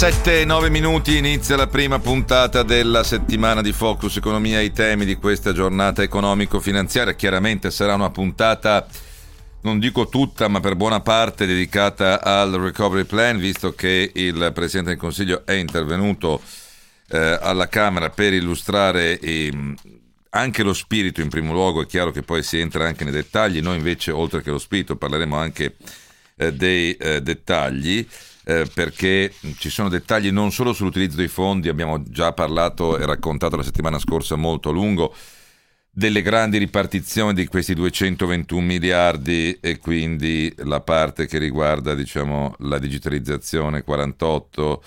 17 9 minuti inizia la prima puntata della settimana di Focus Economia i temi di questa giornata economico-finanziaria. Chiaramente sarà una puntata, non dico tutta, ma per buona parte dedicata al recovery plan, visto che il Presidente del Consiglio è intervenuto eh, alla Camera per illustrare eh, anche lo spirito in primo luogo. È chiaro che poi si entra anche nei dettagli. Noi invece, oltre che lo spirito, parleremo anche eh, dei eh, dettagli eh, perché ci sono dettagli non solo sull'utilizzo dei fondi, abbiamo già parlato e raccontato la settimana scorsa molto a lungo delle grandi ripartizioni di questi 221 miliardi e quindi la parte che riguarda diciamo, la digitalizzazione 48,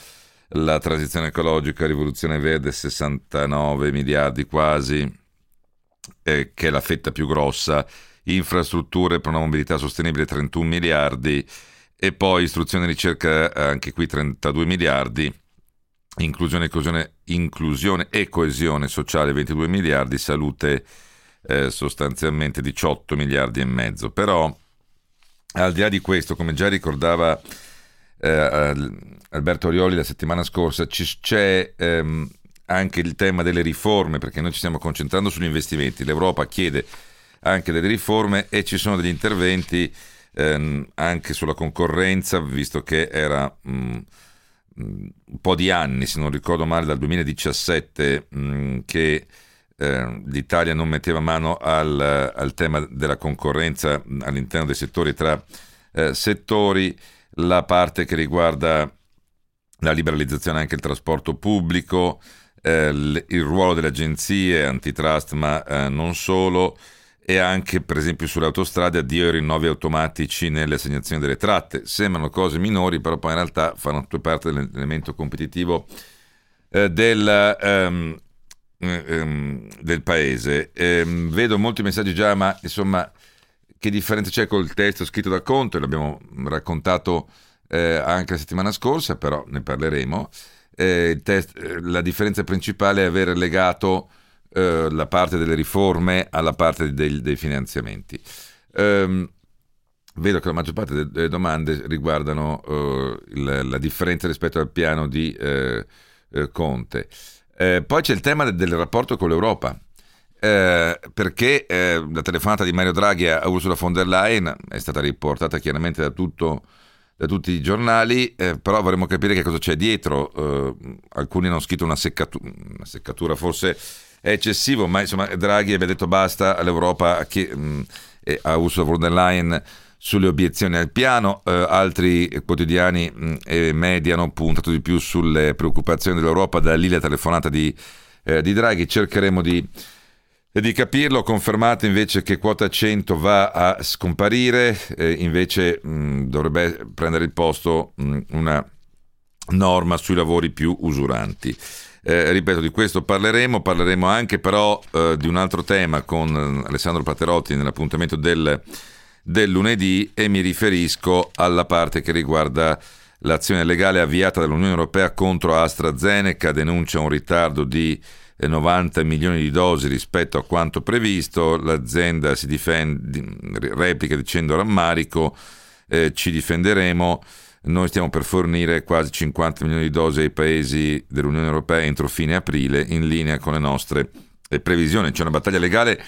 la transizione ecologica, rivoluzione verde 69 miliardi quasi, eh, che è la fetta più grossa, infrastrutture per una mobilità sostenibile 31 miliardi e poi istruzione e ricerca, eh, anche qui 32 miliardi, inclusione, inclusione, inclusione e coesione sociale 22 miliardi, salute eh, sostanzialmente 18 miliardi e mezzo. Però al di là di questo, come già ricordava eh, Alberto Orioli la settimana scorsa, c'è ehm, anche il tema delle riforme, perché noi ci stiamo concentrando sugli investimenti. L'Europa chiede anche delle riforme e ci sono degli interventi ehm, anche sulla concorrenza, visto che era mh, mm, mm, un po' di anni, se non ricordo male, dal 2017 mh, mm, che eh, l'Italia non metteva mano al, al, tema della concorrenza all'interno dei settori tra eh, settori, la parte che riguarda la liberalizzazione anche del trasporto pubblico, eh, il ruolo delle agenzie antitrust, ma eh, non solo, e anche per esempio sulle autostrade addio ai rinnovi automatici nelle assegnazioni delle tratte. Sembrano cose minori, però poi in realtà fanno tutte parte dell'elemento competitivo eh, del, um, um, del, paese. Um, vedo molti messaggi già, ma insomma, che differenza c'è col testo scritto da Conte? L'abbiamo raccontato eh, anche la settimana scorsa, però ne parleremo. Eh, test, eh, la differenza principale è aver legato eh, la parte delle riforme alla parte dei, dei finanziamenti. Um, vedo che la maggior parte delle domande riguardano uh, il, la differenza rispetto al piano di uh, uh, Conte. poi c'è il tema del, del rapporto con l'Europa. perché la telefonata di Mario Draghi a Ursula von der Leyen è stata riportata chiaramente da, tutto, da tutti i giornali, però vorremmo capire che cosa c'è dietro. alcuni hanno scritto una seccatura, una seccatura forse è eccessivo, ma insomma Draghi aveva detto basta all'Europa che, mh, a Ursula von der Leyen sulle obiezioni al piano, eh, altri quotidiani mh, e media hanno puntato di più sulle preoccupazioni dell'Europa, da lì la telefonata di, eh, di Draghi, cercheremo di, di capirlo, confermato invece che quota 100 va a scomparire, eh, invece mh, dovrebbe prendere il posto mh, una norma sui lavori più usuranti. Eh, ripeto, di questo parleremo, parleremo anche però eh, di un altro tema con Alessandro Paterotti nell'appuntamento del, del lunedì e mi riferisco alla parte che riguarda l'azione legale avviata dall'Unione Europea contro AstraZeneca, denuncia un ritardo di 90 eh, milioni di dosi rispetto a quanto previsto, l'azienda si difende, replica dicendo rammarico, eh, ci difenderemo. Noi stiamo per fornire quasi 50 milioni di dosi ai paesi dell'Unione Europea entro fine aprile, in linea con le nostre previsioni. C'è una battaglia legale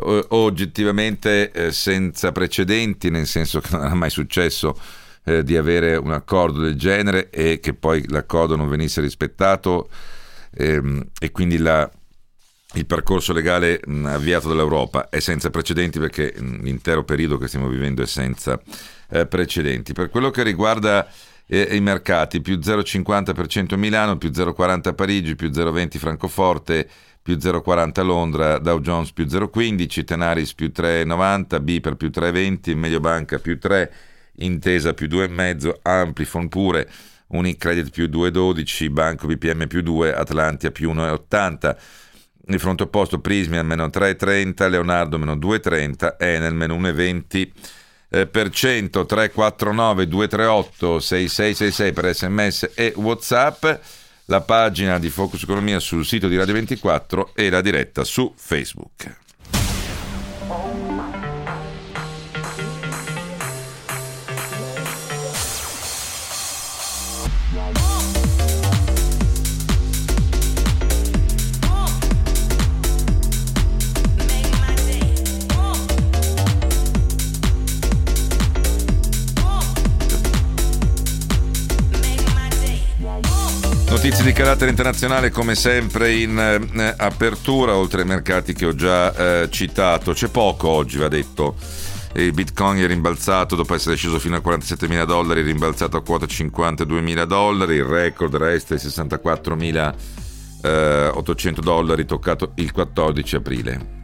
oggettivamente eh, senza precedenti, nel senso che non era mai successo eh, di avere un accordo del genere e che poi l'accordo non venisse rispettato ehm, e quindi la, il percorso legale avviato dall'Europa è senza precedenti perché l'intero periodo che stiamo vivendo è senza eh, precedenti. Per quello che riguarda E i mercati più 0,50% Milano, più 0,40 Parigi, più 0,20 Francoforte, più 0,40 Londra, Dow Jones più 0,15, Tenaris più 3,90, Biper più 3,20, Mediobanca più 3, Intesa più 2,5, Amplifon pure, Unicredit più 2,12, Banco BPM più 2, Atlantia più 1,80. Il fronte opposto Prismian meno 3,30, Leonardo meno 2,30, Enel meno 1,20 eh, per cento 349 238 6666 per sms e whatsapp la pagina di Focus Economia sul sito di Radio 24 e la diretta su Facebook. Notizie di carattere internazionale come sempre in eh, apertura, oltre ai mercati che ho già eh, citato. C'è poco oggi, va detto. Il bitcoin è rimbalzato dopo essere sceso fino a 47 mila dollari, è rimbalzato a quota 52 mila dollari, il record resta i 64 mila 800 dollari toccato il 14 aprile.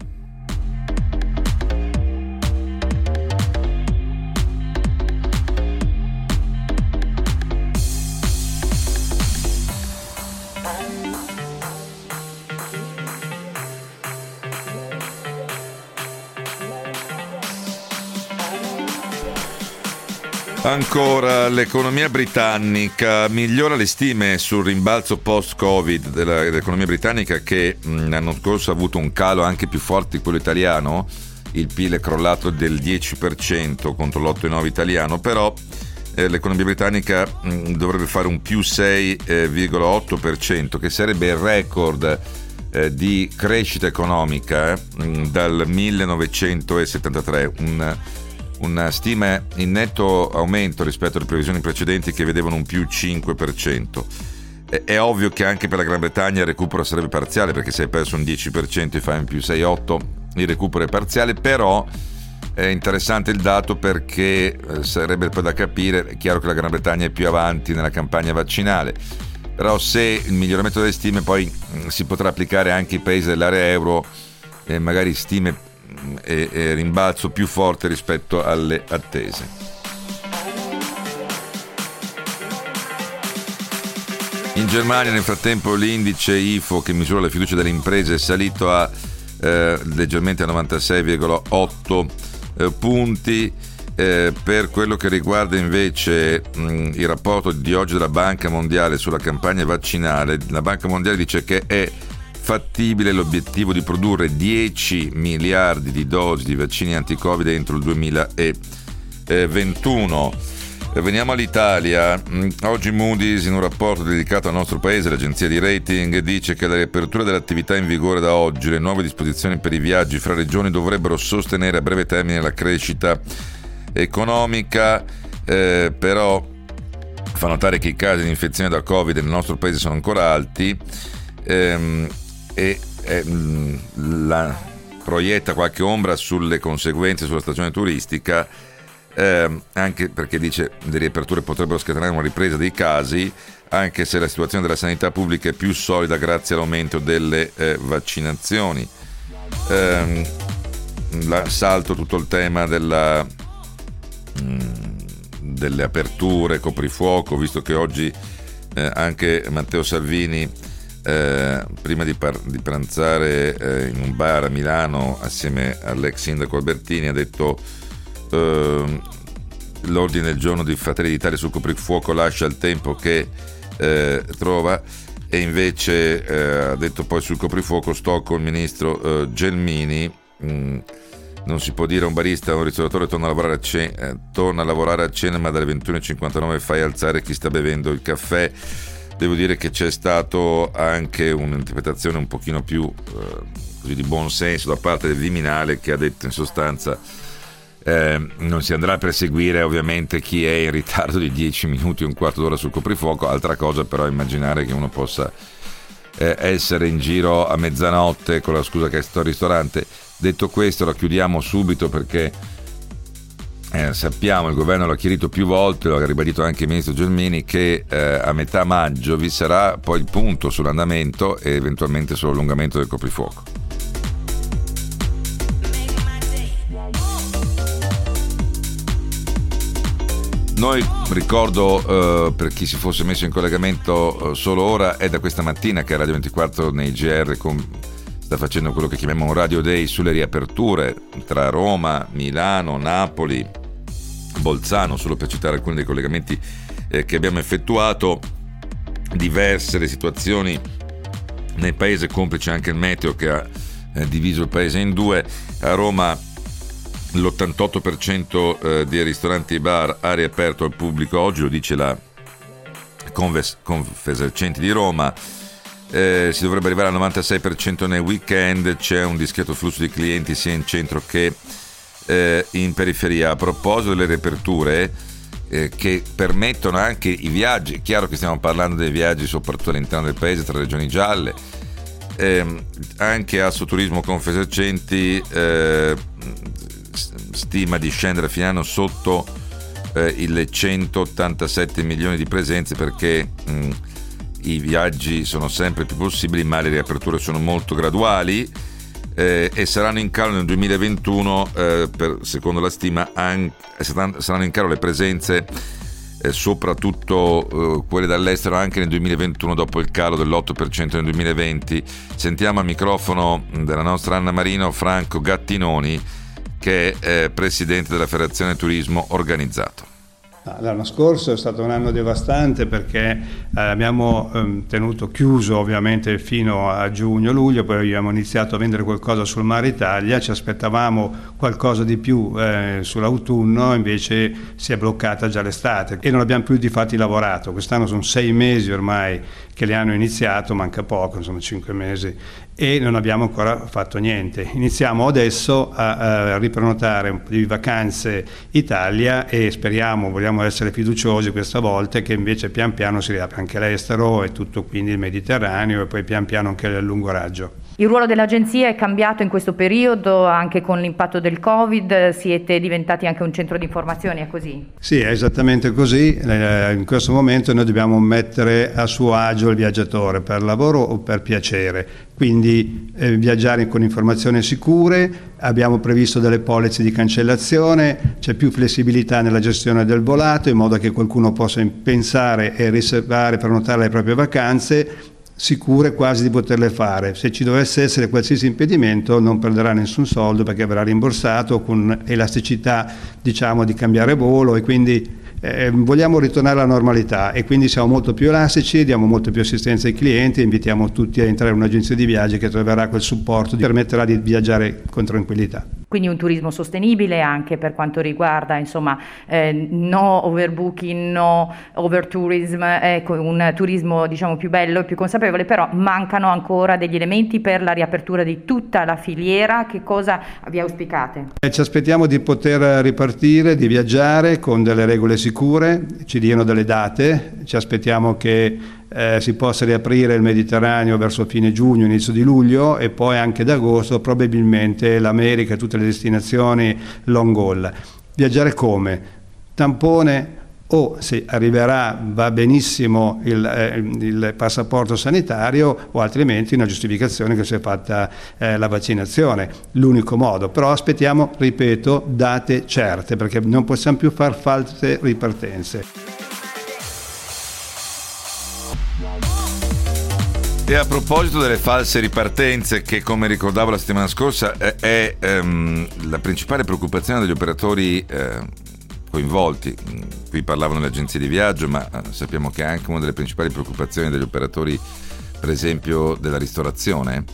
Ancora, l'economia britannica migliora le stime sul rimbalzo post-Covid dell'economia britannica che l'anno scorso ha avuto un calo anche più forte di quello italiano. Il PIL è crollato del 10% contro l'8,9 italiano, però eh, l'economia britannica mh, dovrebbe fare un più 6,8%, che sarebbe il record eh, di crescita economica mh, dal 1973. Un, una stima in netto aumento rispetto alle previsioni precedenti che vedevano un più 5%. È ovvio che anche per la Gran Bretagna il recupero sarebbe parziale perché se hai perso un 10% e fai un più 6-8 il recupero è parziale, però è interessante il dato perché eh, sarebbe poi da capire, è chiaro che la Gran Bretagna è più avanti nella campagna vaccinale, però se il miglioramento delle stime poi mm, si potrà applicare anche ai paesi dell'area euro, eh, magari stime e, e rimbalzo più forte rispetto alle attese. In Germania nel frattempo l'indice IFO che misura la fiducia delle imprese è salito a eh, leggermente a 96,8 eh, punti. Eh, per quello che riguarda invece mh, il rapporto di oggi della Banca Mondiale sulla campagna vaccinale, la Banca Mondiale dice che è fattibile l'obiettivo di produrre 10 miliardi di dosi di vaccini anti-Covid entro il 2021. Eh, veniamo all'Italia. Mm, oggi Moody's, in un rapporto dedicato al nostro paese, l'agenzia di rating, dice che la riapertura dell'attività in vigore da oggi, le nuove disposizioni per i viaggi fra regioni dovrebbero sostenere a breve termine la crescita economica, eh, però fa notare che i casi di infezione da Covid nel nostro paese sono ancora alti. Ehm, e eh, la, proietta qualche ombra sulle conseguenze sulla stagione turistica, eh, anche perché dice che le riaperture potrebbero scatenare una ripresa dei casi, anche se la situazione della sanità pubblica è più solida grazie all'aumento delle eh, vaccinazioni. Eh, salto tutto il tema della, mh, mm, delle aperture, coprifuoco, visto che oggi eh, anche Matteo Salvini eh, prima di, par- di pranzare eh, in un bar a Milano assieme all'ex sindaco Albertini ha detto eh, l'ordine del giorno di Fratelli d'Italia sul coprifuoco lascia il tempo che eh, trova e invece eh, ha detto poi sul coprifuoco sto col ministro Gelmini mm, non si può dire a un barista o un ristoratore torna a lavorare a, cena, torna a lavorare a cena ma dalle 21.59 fai alzare chi sta bevendo il caffè devo dire che c'è stato anche un'interpretazione un pochino più eh, di buon senso da parte del Viminale che ha detto in sostanza eh, non si andrà a perseguire ovviamente chi è in ritardo di 10 minuti o un quarto d'ora sul coprifuoco, altra cosa però immaginare che uno possa eh, essere in giro a mezzanotte con la scusa che è stato al ristorante. Detto questo la chiudiamo subito perché eh, sappiamo, il governo l'ha chiarito più volte, lo ha ribadito anche il ministro Gelmini, che eh, a metà maggio vi sarà poi il punto sull'andamento e eventualmente sull'allungamento del coprifuoco. Noi ricordo eh, per chi si fosse messo in collegamento eh, solo ora, è da questa mattina che Radio 24 nei GR con, sta facendo quello che chiamiamo un Radio Day sulle riaperture tra Roma, Milano, Napoli, Bolzano, solo per citare alcuni dei collegamenti eh, che abbiamo effettuato, diverse le situazioni nel paese, complice anche il meteo che ha eh, diviso il paese in due. A Roma l'88% eh, dei ristoranti e bar ha riaperto al pubblico oggi, lo dice la Confesercenti di Roma. Eh, si dovrebbe arrivare al 96% nel weekend, c'è un discreto flusso di clienti sia in centro che eh, in periferia. A proposito delle riaperture eh, che permettono anche i viaggi, è chiaro che stiamo parlando dei viaggi soprattutto all'interno del paese tra regioni gialle, eh, anche Assoturismo Confesercenti eh, stima di scendere a fine anno sotto eh, i 187 milioni di presenze perché mh, i viaggi sono sempre più possibili ma le riaperture sono molto graduali eh, e saranno in calo nel 2021 eh, per, secondo la stima anche, saranno in calo le presenze eh, soprattutto eh, quelle dall'estero anche nel 2021 dopo il calo dell'8% nel 2020 sentiamo al microfono della nostra Anna Marino Franco Gattinoni che è presidente della Federazione Turismo Organizzato. L'anno scorso è stato un anno devastante perché eh, abbiamo ehm, tenuto chiuso ovviamente fino a giugno-luglio, poi abbiamo iniziato a vendere qualcosa sul Mare Italia, ci aspettavamo qualcosa di più eh, sull'autunno, invece si è bloccata già l'estate e non abbiamo più di fatti lavorato. Quest'anno sono sei mesi ormai che le hanno iniziato, manca poco, sono cinque mesi e non abbiamo ancora fatto niente. Iniziamo adesso a, a riprenotare un po' di vacanze Italia e speriamo, vogliamo essere fiduciosi questa volta che invece pian piano si riapre anche l'estero e tutto quindi il Mediterraneo e poi pian piano anche il lungo raggio. Il ruolo dell'agenzia è cambiato in questo periodo anche con l'impatto del Covid, siete diventati anche un centro di informazioni, è così? Sì, è esattamente così. Eh, in questo momento noi dobbiamo mettere a suo agio il viaggiatore per lavoro o per piacere, quindi eh, viaggiare con informazioni sicure, abbiamo previsto delle polizze di cancellazione, c'è più flessibilità nella gestione del volato in modo che qualcuno possa pensare e riservare, prenotare le proprie vacanze sicure quasi di poterle fare. Se ci dovesse essere qualsiasi impedimento non perderà nessun soldo perché verrà rimborsato con elasticità diciamo, di cambiare volo e quindi eh, vogliamo ritornare alla normalità e quindi siamo molto più elastici, diamo molto più assistenza ai clienti invitiamo tutti a entrare in un'agenzia di viaggi che troverà quel supporto che permetterà di viaggiare con tranquillità quindi un turismo sostenibile anche per quanto riguarda insomma eh, no overbooking, no overtourism, ecco, un turismo diciamo più bello e più consapevole, però mancano ancora degli elementi per la riapertura di tutta la filiera, che cosa vi auspicate? Eh, ci aspettiamo di poter ripartire, di viaggiare con delle regole sicure, ci diano delle date, ci aspettiamo che eh, si possa riaprire il Mediterraneo verso fine giugno, inizio di luglio e poi anche ad agosto probabilmente l'America e tutte le destinazioni long haul. Viaggiare come? Tampone o se arriverà va benissimo il, eh, il, passaporto sanitario o altrimenti una giustificazione che sia fatta eh, la vaccinazione, l'unico modo. Però aspettiamo, ripeto, date certe perché non possiamo più far false ripartenze. E a proposito delle false ripartenze, che come ricordavo la settimana scorsa è, è ehm, la principale preoccupazione degli operatori eh, coinvolti, qui parlavano le agenzie di viaggio, ma eh, sappiamo che è anche una delle principali preoccupazioni degli operatori, per esempio, della ristorazione.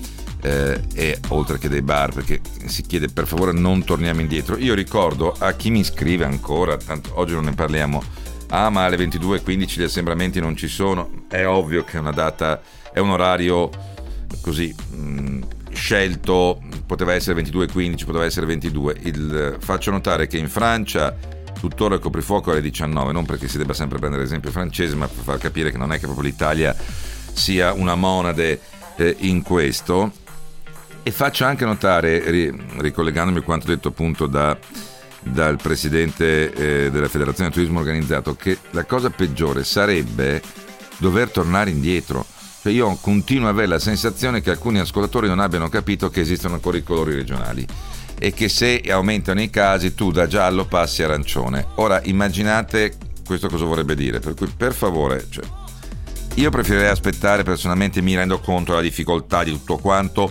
Eh, e oltre che dei bar perché si chiede per favore non torniamo indietro io ricordo a chi mi scrive ancora tanto oggi non ne parliamo ah ma alle 22.15 gli assembramenti non ci sono è ovvio che è una data è un orario così mm, scelto, poteva essere 22.15, poteva essere 22. Il, faccio notare che in Francia tuttora il coprifuoco è alle 19, non perché si debba sempre prendere l'esempio francese, ma per far capire che non è che proprio l'Italia sia una monade eh, in questo. E faccio anche notare, ricollegandomi a quanto detto appunto da dal presidente eh, della Federazione Turismo Organizzato che la cosa peggiore sarebbe dover tornare indietro. Cioè io continuo ad avere la sensazione che alcuni ascoltatori non abbiano capito che esistono ancora i colori regionali e che se aumentano i casi tu da giallo passi arancione. Ora immaginate questo cosa vorrebbe dire, per cui per favore, cioè, io preferirei aspettare personalmente, mi rendo conto della difficoltà di tutto quanto,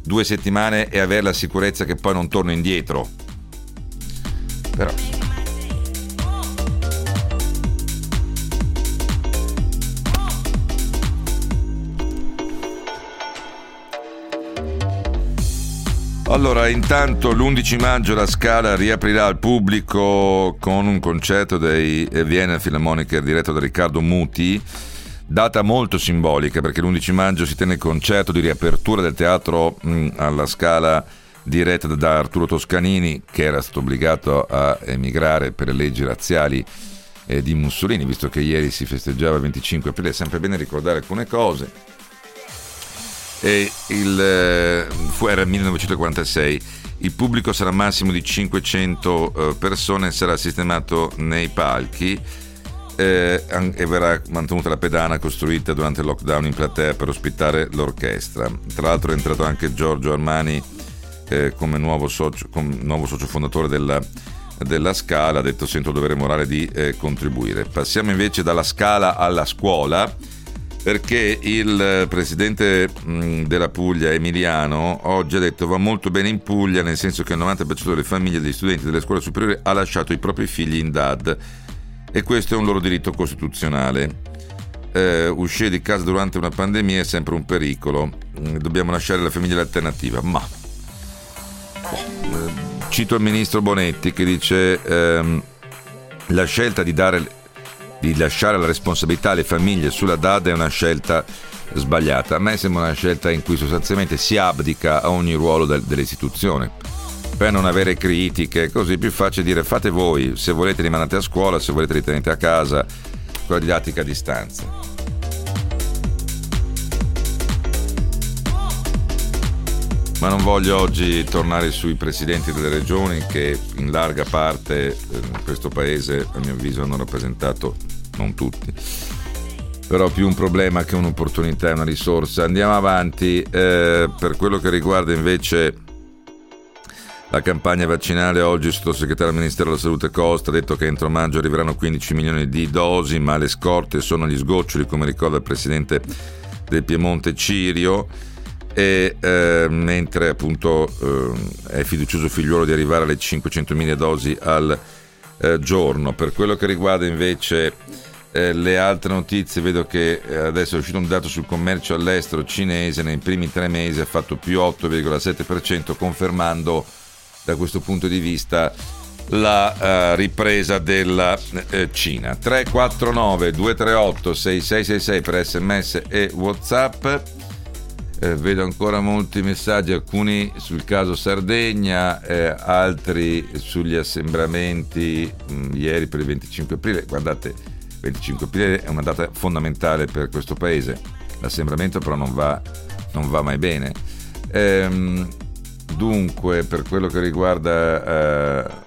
due settimane e avere la sicurezza che poi non torno indietro. Però Allora, intanto l'11 maggio la Scala riaprirà al pubblico con un concerto dei Vienna Philharmoniker diretto da Riccardo Muti, data molto simbolica perché l'11 maggio si tenne il concerto di riapertura del teatro mh, alla Scala diretta da Arturo Toscanini che era stato obbligato a emigrare per le leggi razziali eh, di Mussolini, visto che ieri si festeggiava il 25 aprile, è sempre bene ricordare alcune cose. E il, eh, fu, era il 1946. Il pubblico sarà massimo di 500 eh, persone, sarà sistemato nei palchi eh, e verrà mantenuta la pedana costruita durante il lockdown in platea per ospitare l'orchestra. Tra l'altro è entrato anche Giorgio Armani eh, come nuovo socio, come nuovo socio fondatore della, della Scala, ha detto sento il dovere morale di eh, contribuire. Passiamo invece dalla Scala alla scuola perché il presidente della Puglia, Emiliano, oggi ha detto va molto bene in Puglia, nel senso che il 90% delle famiglie degli studenti delle scuole superiori ha lasciato i propri figli in DAD e questo è un loro diritto costituzionale. Eh, uscire di casa durante una pandemia è sempre un pericolo, dobbiamo lasciare la famiglia l'alternativa, ma... Cito il ministro Bonetti che dice ehm, la scelta di dare di lasciare la responsabilità alle famiglie sulla DAD è una scelta sbagliata. A me sembra una scelta in cui sostanzialmente si abdica a ogni ruolo del, dell'istituzione. Per non avere critiche, così è più facile dire fate voi, se volete rimanete a scuola, se volete ritenete a casa, con la didattica a distanza. Ma non voglio oggi tornare sui presidenti delle regioni che in larga parte in eh, questo paese, a mio avviso, hanno rappresentato non tutti, però più un problema che un'opportunità e una risorsa. Andiamo avanti, eh, per quello che riguarda invece la campagna vaccinale, oggi il sottosegretario del Ministero della Salute Costa ha detto che entro maggio arriveranno 15 milioni di dosi, ma le scorte sono gli sgoccioli, come ricorda il presidente del Piemonte Cirio. E, eh, mentre appunto eh, è fiducioso figliuolo di arrivare alle 500.000 dosi al eh, giorno. Per quello che riguarda invece eh, le altre notizie, vedo che eh, adesso è uscito un dato sul commercio all'estero cinese, nei primi tre mesi ha fatto più 8,7%, confermando da questo punto di vista la uh, ripresa della uh, Cina. 349 238 6666 per sms e whatsapp. Eh, vedo ancora molti messaggi, alcuni sul caso Sardegna, eh, altri sugli assembramenti mh, mm, ieri per il 25 aprile. Guardate, 25 aprile è una data fondamentale per questo paese, l'assembramento però non va, non va mai bene. Ehm, dunque, per quello che riguarda... Eh,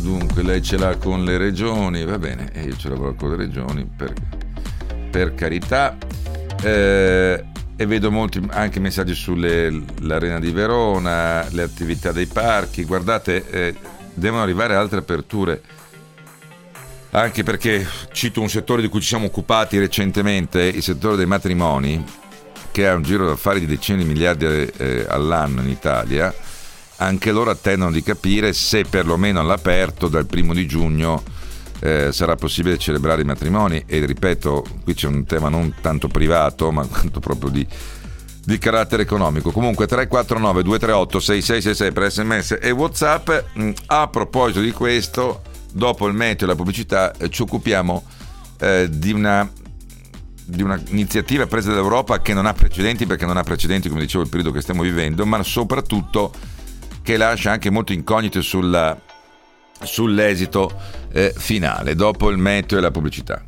dunque, lei ce l'ha con le regioni, va bene, e io ce l'avrò con le regioni, per, per carità. Eh, e vedo molti anche messaggi sull'arena di Verona, le attività dei parchi. Guardate, eh, devono arrivare altre aperture anche perché cito un settore di cui ci siamo occupati recentemente, il settore dei matrimoni, che ha un giro d'affari di decine di miliardi eh, all'anno in Italia, anche loro attendono di capire se perlomeno all'aperto dal primo di giugno eh, sarà possibile celebrare i matrimoni e ripeto, qui c'è un tema non tanto privato ma quanto proprio di, di carattere economico. Comunque 349 238 6666 per sms e whatsapp. Mm, a proposito di questo dopo il meteo e la pubblicità, eh, ci occupiamo eh, di una di un'iniziativa presa dall'Europa che non ha precedenti perché non ha precedenti come dicevo il periodo che stiamo vivendo ma soprattutto che lascia anche molte incognite sulla, sull'esito eh, finale dopo il meteo e la pubblicità.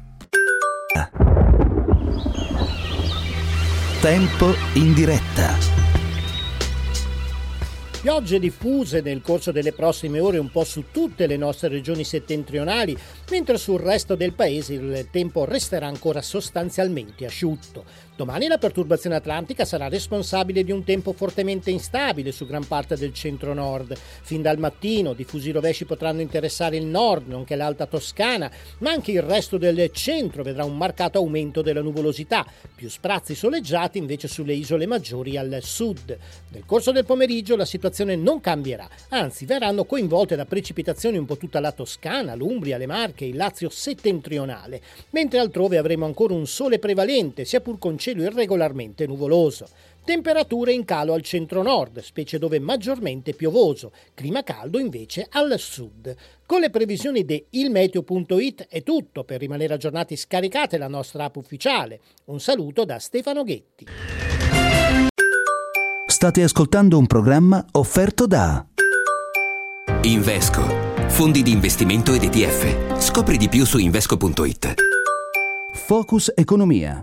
Tempo in diretta piogge diffuse nel corso delle prossime ore un po' su tutte le nostre regioni settentrionali, mentre sul resto del paese il tempo resterà ancora sostanzialmente asciutto. Domani la perturbazione atlantica sarà responsabile di un tempo fortemente instabile su gran parte del centro-nord. Fin dal mattino diffusi rovesci potranno interessare il nord, nonché l'alta Toscana, ma anche il resto del centro vedrà un marcato aumento della nuvolosità, più sprazzi soleggiati invece sulle isole maggiori al sud. Nel corso del pomeriggio la situazione non cambierà, anzi verranno coinvolte da precipitazioni un po' tutta la Toscana, l'Umbria, le Marche, il Lazio settentrionale, mentre altrove avremo ancora un sole prevalente, sia pur con cielo irregolarmente nuvoloso. Temperature in calo al centro-nord, specie dove maggiormente piovoso, clima caldo invece al sud. Con le previsioni di ilmeteo.it è tutto, per rimanere aggiornati scaricate la nostra app ufficiale. Un saluto da Stefano Ghetti. State ascoltando un programma offerto da Invesco, fondi di investimento ed ETF. Scopri di più su invesco.it. Focus Economia.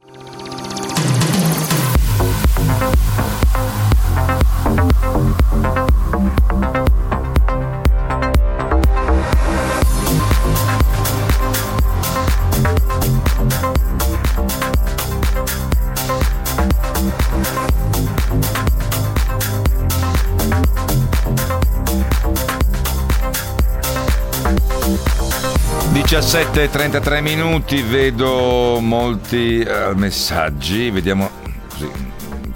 17.33 minuti, vedo molti uh, messaggi, vediamo così,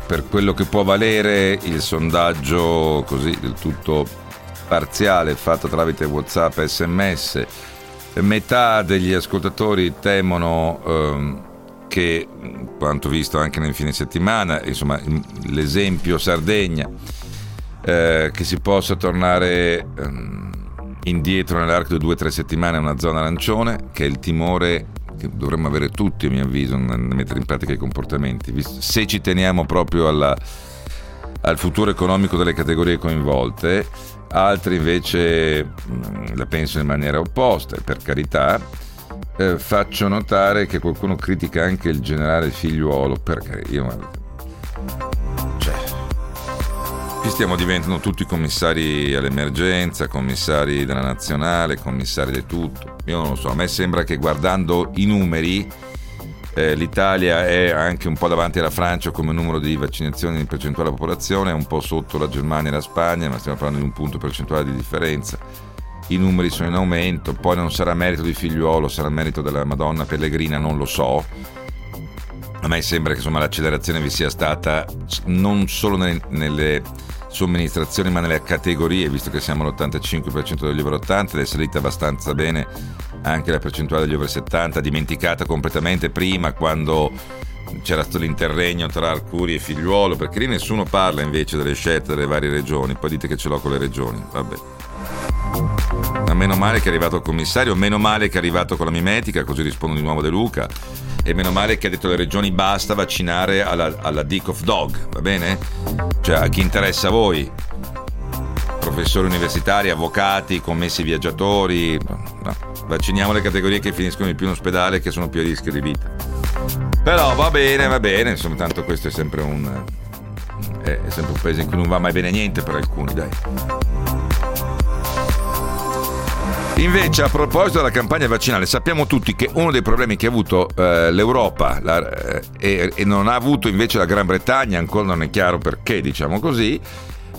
per quello che può valere il sondaggio così del tutto parziale fatto tramite Whatsapp e sms. Metà degli ascoltatori temono ehm, che, quanto visto anche nel fine settimana, insomma, l'esempio Sardegna, eh, che si possa tornare ehm, indietro nell'arco di due o tre settimane a una zona arancione, che è il timore che dovremmo avere tutti, a mio avviso, nel mettere in pratica i comportamenti. Se ci teniamo proprio alla, al futuro economico delle categorie coinvolte, altri invece mh, la pensano in maniera opposta, per carità. Eh, faccio notare che qualcuno critica anche il generale figliuolo, perché io qui stiamo diventando tutti commissari all'emergenza, commissari della nazionale, commissari di tutto. Io non lo so, a me sembra che guardando i numeri eh, l'Italia è anche un po' davanti alla Francia come numero di vaccinazioni in percentuale della popolazione, è un po' sotto la Germania e la Spagna, ma stiamo parlando di un punto percentuale di differenza. I numeri sono in aumento, poi non sarà merito di figliuolo, sarà merito della Madonna Pellegrina, non lo so. A me sembra che insomma, l'accelerazione vi sia stata non solo nelle, nelle somministrazioni ma nelle categorie, visto che siamo all'85% degli over 80 ed è salita abbastanza bene anche la percentuale degli over 70, dimenticata completamente prima quando c'era stato l'interregno tra Arcuri e Figliuolo, perché lì nessuno parla invece delle scelte delle varie regioni, poi dite che ce l'ho con le regioni, vabbè. Ma meno male che è arrivato il commissario, meno male che è arrivato con la mimetica, così rispondo di nuovo De Luca. E meno male che ha detto alle regioni basta vaccinare alla, alla Dick of Dog, va bene? Cioè a chi interessa a voi, professori universitari, avvocati, commessi viaggiatori, no. vacciniamo le categorie che finiscono di più in ospedale che sono più a rischio di vita. Però va bene, va bene, insomma, tanto questo è sempre un, è sempre un paese in cui non va mai bene niente per alcuni, dai. Invece, a proposito della campagna vaccinale, sappiamo tutti che uno dei problemi che ha avuto eh, l'Europa la, eh, e, e, non ha avuto invece la Gran Bretagna, ancora non è chiaro perché, diciamo così,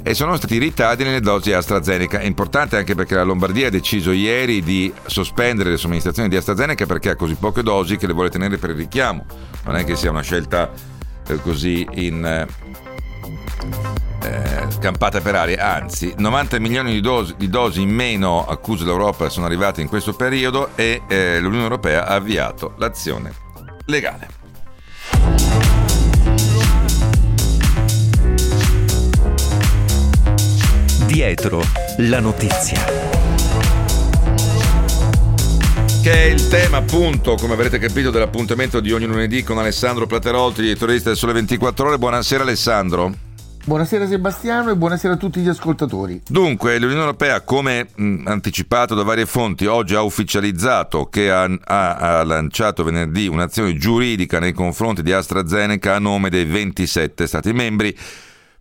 e sono stati i ritardi nelle dosi AstraZeneca. È importante anche perché la Lombardia ha deciso ieri di sospendere le somministrazioni di AstraZeneca perché ha così poche dosi che le vuole tenere per il richiamo. Non è che sia una scelta eh, così in campata per aria, anzi 90 milioni di dosi, di dosi, in meno accuse l'Europa sono arrivate in questo periodo e eh, l'Unione Europea ha avviato l'azione legale. Dietro la notizia che è il tema appunto, come avrete capito, dell'appuntamento di ogni lunedì con Alessandro Platerolti, editorista del Sole 24 Ore. Buonasera Alessandro. Buonasera Sebastiano e buonasera a tutti gli ascoltatori. Dunque, l'Unione Europea, come mh, anticipato da varie fonti, oggi ha ufficializzato che ha, ha, ha, lanciato venerdì un'azione giuridica nei confronti di AstraZeneca a nome dei 27 Stati membri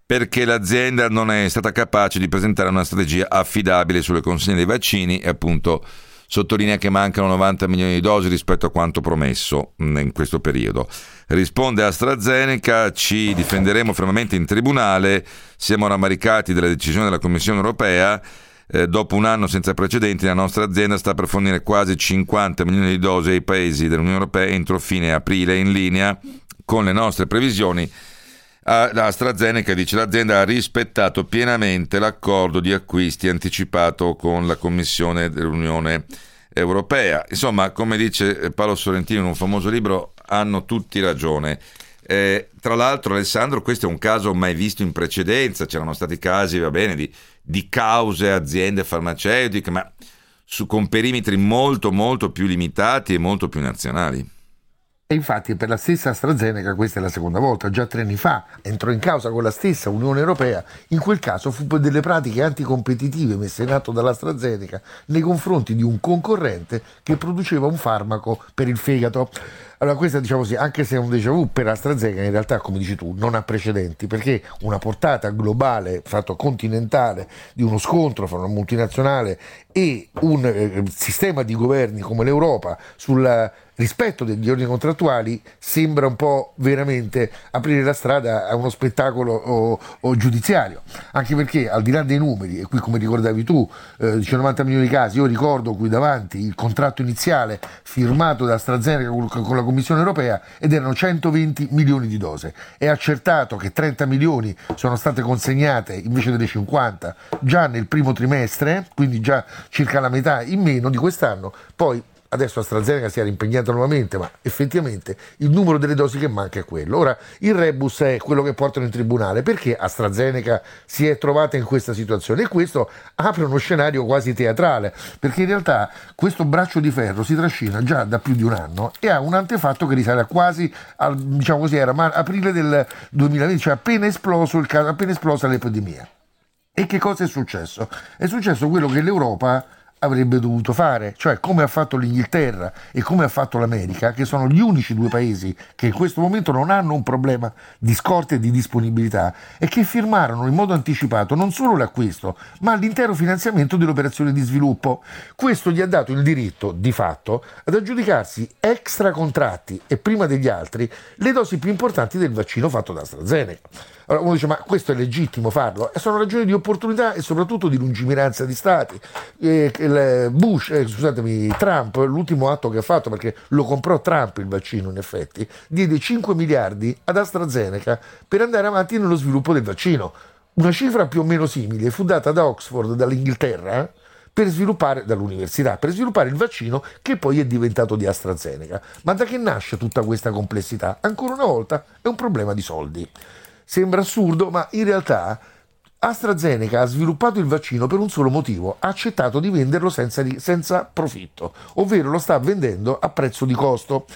perché l'azienda non è stata capace di presentare una strategia affidabile sulle consegne dei vaccini e appunto sottolinea che mancano 90 milioni di dosi rispetto a quanto promesso mm, in questo periodo. Risponde AstraZeneca, ci difenderemo fermamente in tribunale, siamo rammaricati della decisione della Commissione europea. Eh, dopo un anno senza precedenti, la nostra azienda sta per fornire quasi 50 milioni di dosi ai paesi dell'Unione Europea entro fine aprile in linea con le nostre previsioni. AstraZeneca dice l'azienda ha rispettato pienamente l'accordo di acquisti anticipato con la Commissione dell'Unione Europea. Insomma, come dice Paolo Sorrentino in un famoso libro, hanno tutti ragione. Eh, tra l'altro, Alessandro, questo è un caso mai visto in precedenza. C'erano stati casi, va bene, di, di cause aziende farmaceutiche, ma su, con perimetri molto, molto più limitati e molto più nazionali. E infatti per la stessa AstraZeneca questa è la seconda volta, già tre anni fa entrò in causa con la stessa Unione Europea, in quel caso fu per delle pratiche anticompetitive messe in atto dall'AstraZeneca nei confronti di un concorrente che produceva un farmaco per il fegato. Allora, questa diciamo così, anche se è un déjà vu per AstraZeneca, in realtà, come dici tu, non ha precedenti, perché una portata globale, fatto continentale, di uno scontro fra una multinazionale e un eh, sistema di governi come l'Europa sul rispetto degli ordini contrattuali sembra un po' veramente aprire la strada a uno spettacolo o, o giudiziario, anche perché al di là dei numeri, e qui come ricordavi tu, eh, dice 90 milioni di casi, io ricordo qui davanti il contratto iniziale firmato da AstraZeneca con, con la Commissione europea ed erano 120 milioni di dose. È accertato che 30 milioni sono state consegnate invece delle 50 già nel primo trimestre, quindi già circa la metà in meno di quest'anno, poi adesso AstraZeneca si era impegnata nuovamente, ma effettivamente il numero delle dosi che manca è quello. Ora, il rebus è quello che portano in tribunale, perché AstraZeneca si è trovata in questa situazione? E questo apre uno scenario quasi teatrale, perché in realtà questo braccio di ferro si trascina già da più di un anno e ha un antefatto che risale a quasi, al, diciamo così, era aprile del 2020, cioè appena, esploso caso, appena esplosa l'epidemia. E che cosa è successo? È successo quello che l'Europa avrebbe dovuto fare, cioè come ha fatto l'Inghilterra e come ha fatto l'America, che sono gli unici due paesi che in questo momento non hanno un problema di scorte e di disponibilità e che firmarono in modo anticipato non solo l'acquisto, ma l'intero finanziamento dell'operazione di sviluppo. Questo gli ha dato il diritto, di fatto, ad aggiudicarsi extra contratti e prima degli altri le dosi più importanti del vaccino fatto da AstraZeneca. Allora uno dice ma questo è legittimo farlo? E sono ragioni di opportunità e soprattutto di lungimiranza di stati. Eh, Bush, eh, scusatemi, Trump, l'ultimo atto che ha fatto, perché lo comprò Trump il vaccino in effetti, diede 5 miliardi ad AstraZeneca per andare avanti nello sviluppo del vaccino. Una cifra più o meno simile fu data da Oxford, dall'Inghilterra, per sviluppare dall'università, per sviluppare il vaccino che poi è diventato di AstraZeneca. Ma da che nasce tutta questa complessità? Ancora una volta è un problema di soldi. Sembra assurdo, ma in realtà AstraZeneca ha sviluppato il vaccino per un solo motivo, ha accettato di venderlo senza, senza profitto, ovvero lo sta vendendo a prezzo di costo.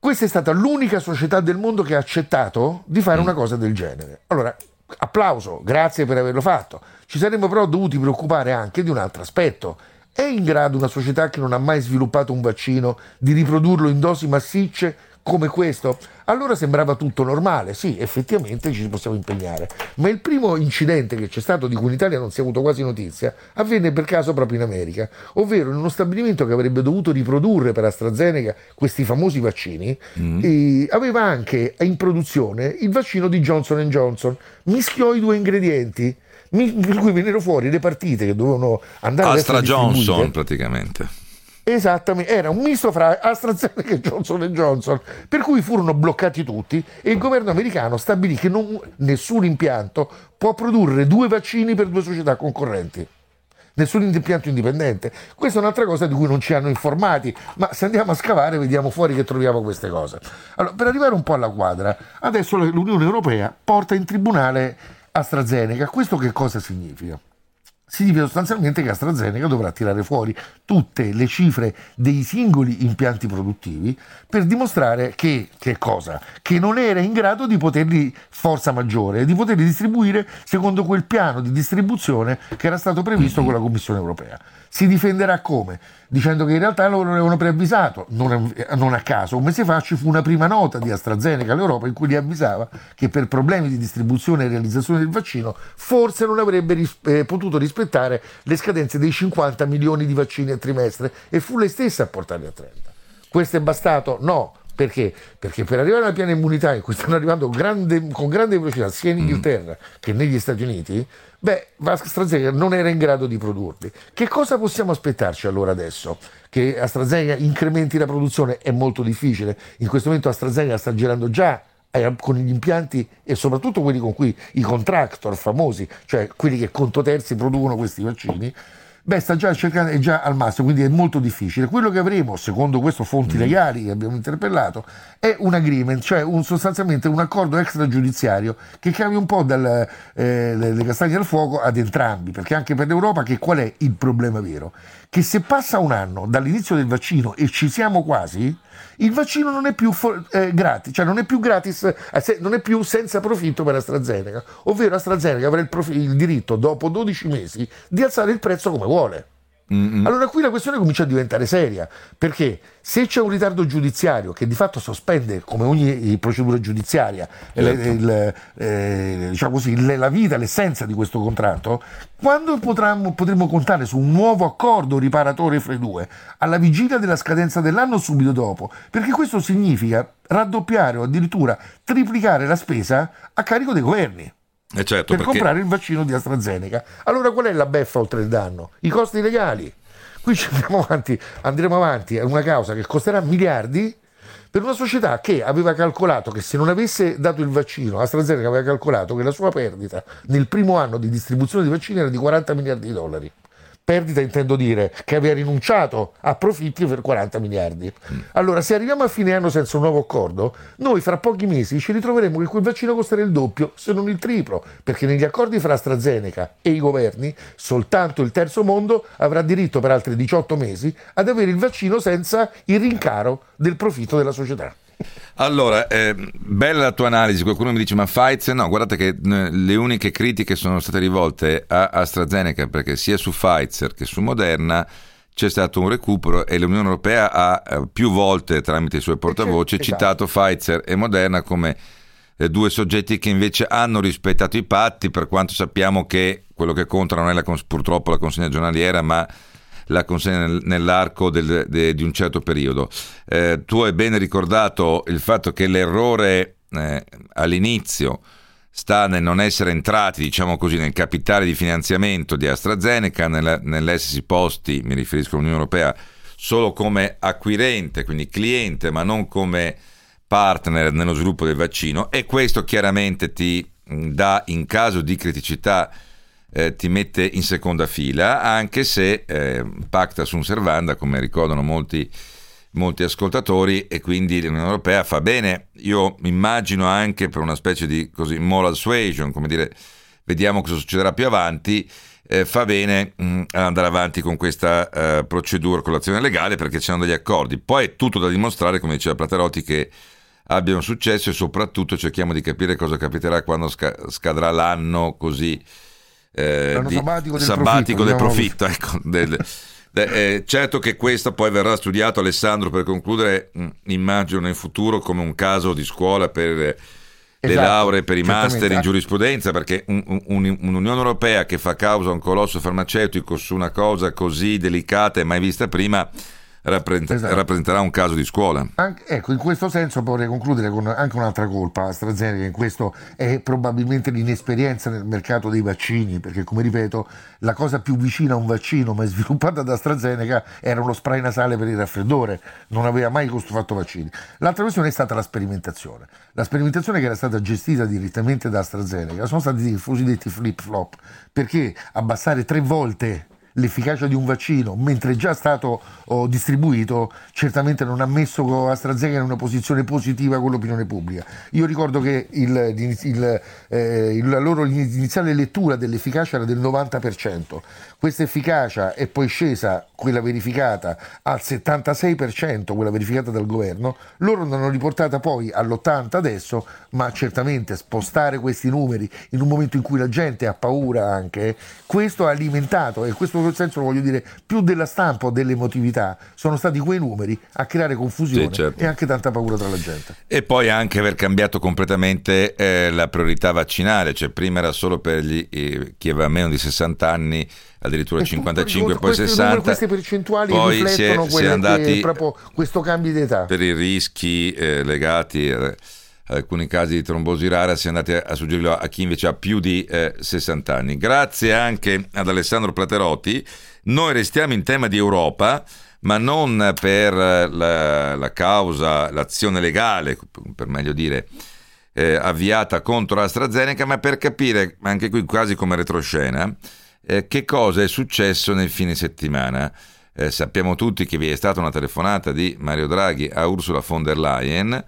Questa è stata l'unica società del mondo che ha accettato di fare mm. una cosa del genere. Allora, applauso, grazie per averlo fatto. Ci saremmo però dovuti preoccupare anche di un altro aspetto. È in grado una società che non ha mai sviluppato un vaccino di riprodurlo in dosi massicce come questo, allora sembrava tutto normale, sì, effettivamente ci possiamo impegnare. Ma il primo incidente che c'è stato, di cui in Italia non si è avuto quasi notizia, avvenne per caso proprio in America, ovvero in uno stabilimento che avrebbe dovuto riprodurre per AstraZeneca questi famosi vaccini, mm. aveva anche in produzione il vaccino di Johnson Johnson, mischiò i due ingredienti. Per cui vennero fuori le partite che dovevano andare Astra Johnson praticamente Esattamente, era un misto fra AstraZeneca e Johnson Johnson, per cui furono bloccati tutti e il governo americano stabilì che non, nessun impianto può produrre due vaccini per due società concorrenti. Nessun impianto indipendente. Questa è un'altra cosa di cui non ci hanno informati, ma se andiamo a scavare vediamo fuori che troviamo queste cose. Allora, per arrivare un po' alla quadra, adesso l'Unione Europea porta in tribunale AstraZeneca. Questo che cosa significa? Significa sostanzialmente che AstraZeneca dovrà tirare fuori tutte le cifre dei singoli impianti produttivi per dimostrare che, che cosa? Che non era in grado di poterli, forza maggiore, di poterli distribuire secondo quel piano di distribuzione che era stato previsto con la Commissione europea. Si difenderà come? Dicendo che in realtà loro avevano preavvisato, non, non a caso, un mese fa ci fu una prima nota di AstraZeneca all'Europa in cui li avvisava che per problemi di distribuzione e realizzazione del vaccino forse non avrebbe ris- eh, potuto rispettare le scadenze dei 50 milioni di vaccini a trimestre e fu lei stessa a portarli a 30. Questo è bastato? No. Perché? Perché per arrivare alla piena immunità in cui stanno arrivando grande, con grande velocità sia in Inghilterra mm. che negli Stati Uniti, beh, AstraZeneca non era in grado di produrli. Che cosa possiamo aspettarci allora adesso? Che AstraZeneca incrementi la produzione è molto difficile. In questo momento AstraZeneca sta girando già eh, con gli impianti e soprattutto quelli con cui i contractor famosi, cioè quelli che conto terzi producono questi vaccini, beh, sta già cercando, è già al massimo, quindi è molto difficile. Quello che avremo, secondo queste fonti mm. legali che abbiamo interpellato, è un agreement, cioè un, sostanzialmente un accordo extragiudiziario che cambia un po' dalle eh, castagne al fuoco ad entrambi, perché anche per l'Europa che qual è il problema vero? Che se passa un anno dall'inizio del vaccino e ci siamo quasi, il vaccino non è più for- eh, gratis, cioè non è più gratis, eh, non è più senza profitto per AstraZeneca, ovvero AstraZeneca avrà il, prof- il diritto dopo 12 mesi di alzare il prezzo come vuole. Mm-hmm. Allora qui la questione comincia a diventare seria, perché se c'è un ritardo giudiziario che di fatto sospende, come ogni procedura giudiziaria, certo. il, eh, diciamo così, la vita, l'essenza di questo contratto, quando potremmo, potremo contare su un nuovo accordo riparatore fra i due, alla vigilia della scadenza dell'anno o subito dopo? Perché questo significa raddoppiare o addirittura triplicare la spesa a carico dei governi. Eh certo, per perché... comprare il vaccino di AstraZeneca. Allora qual è la beffa oltre il danno? I costi legali. Qui avanti, andremo avanti a una causa che costerà miliardi per una società che aveva calcolato che se non avesse dato il vaccino, AstraZeneca aveva calcolato che la sua perdita nel primo anno di distribuzione di vaccini era di 40 miliardi di dollari. Perdita intendo dire che aveva rinunciato a profitti per 40 miliardi. Allora, se arriviamo a fine anno senza un nuovo accordo, noi fra pochi mesi ci ritroveremo che quel vaccino costerà il doppio, se non il triplo, perché negli accordi fra AstraZeneca e i governi, soltanto il terzo mondo avrà diritto per altri 18 mesi ad avere il vaccino senza il rincaro del profitto della società. Allora, eh, bella la tua analisi, qualcuno mi dice ma Pfizer, no, guardate che le uniche critiche sono state rivolte a AstraZeneca perché sia su Pfizer che su Moderna c'è stato un recupero e l'Unione Europea ha eh, più volte tramite i suoi portavoci esatto. citato Pfizer e Moderna come eh, due soggetti che invece hanno rispettato i patti per quanto sappiamo che quello che conta non è la, purtroppo la consegna giornaliera ma la consegna nell'arco del, de, di un certo periodo. Eh, tu hai bene ricordato il fatto che l'errore eh, all'inizio sta nel non essere entrati, diciamo così, nel capitale di finanziamento di AstraZeneca, nel, nell'essersi posti, mi riferisco all'Unione Europea, solo come acquirente, quindi cliente, ma non come partner nello sviluppo del vaccino e questo chiaramente ti dà in caso di criticità eh, ti mette in seconda fila, anche se eh, pacta sunt servanda, come ricordano molti, molti ascoltatori, e quindi l'Unione Europea fa bene. Io immagino anche per una specie di così, moral suasion, come dire, vediamo cosa succederà più avanti. Eh, fa bene mh, mm, andare avanti con questa uh, procedura, con l'azione legale, perché c'erano degli accordi. Poi è tutto da dimostrare, come diceva Platerotti, che abbiano successo e soprattutto cerchiamo di capire cosa capiterà quando sca- scadrà l'anno così eh, di, sabbatico del sabbatico profitto, del profitto ecco, del, eh, certo che questo poi verrà studiato Alessandro per concludere mh, mm, immagino in futuro come un caso di scuola per le esatto, lauree per i master in giurisprudenza perché un, un, un'Unione Europea che fa causa a un colosso farmaceutico su una cosa così delicata e mai vista prima rappresenta- esatto. rappresenterà un caso di scuola. Anche, ecco, in questo senso vorrei concludere con anche un'altra colpa AstraZeneca, in questo è probabilmente l'inesperienza nel mercato dei vaccini, perché come ripeto, la cosa più vicina a un vaccino mai sviluppata da AstraZeneca era uno spray nasale per il raffreddore, non aveva mai fatto vaccini. L'altra questione è stata la sperimentazione. La sperimentazione che era stata gestita direttamente da AstraZeneca sono stati i cosiddetti flip flop, perché abbassare tre volte l'efficacia di un vaccino, mentre è già stato oh, distribuito, certamente non ha messo AstraZeneca in una posizione positiva con l'opinione pubblica. Io ricordo che il, il, eh, la loro iniziale lettura dell'efficacia era del 90%. Questa efficacia è poi scesa, quella verificata, al 76%, quella verificata dal governo. Loro l'hanno riportata poi all'80% adesso, ma certamente spostare questi numeri in un momento in cui la gente ha paura anche, questo ha alimentato, e in questo senso lo voglio dire, più della stampa o dell'emotività, sono stati quei numeri a creare confusione sì, certo. e anche tanta paura tra la gente. E poi anche aver cambiato completamente eh, la priorità vaccinale, cioè prima era solo per gli, eh, chi aveva meno di 60 anni addirittura 55 poi 60 queste percentuali poi riflettono si è, si è andati proprio questo cambio di età per i rischi eh, legati ad alcuni casi di trombosi rara si è andati a, a suggerirlo a chi invece ha più di eh, 60 anni grazie anche ad Alessandro Platerotti noi restiamo in tema di Europa ma non per la, la causa, l'azione legale, per meglio dire, eh, avviata contro AstraZeneca, ma per capire, anche qui quasi come retroscena, eh, che cosa è successo nel fine settimana. Eh, sappiamo tutti che vi è stata una telefonata di Mario Draghi a Ursula von der Leyen,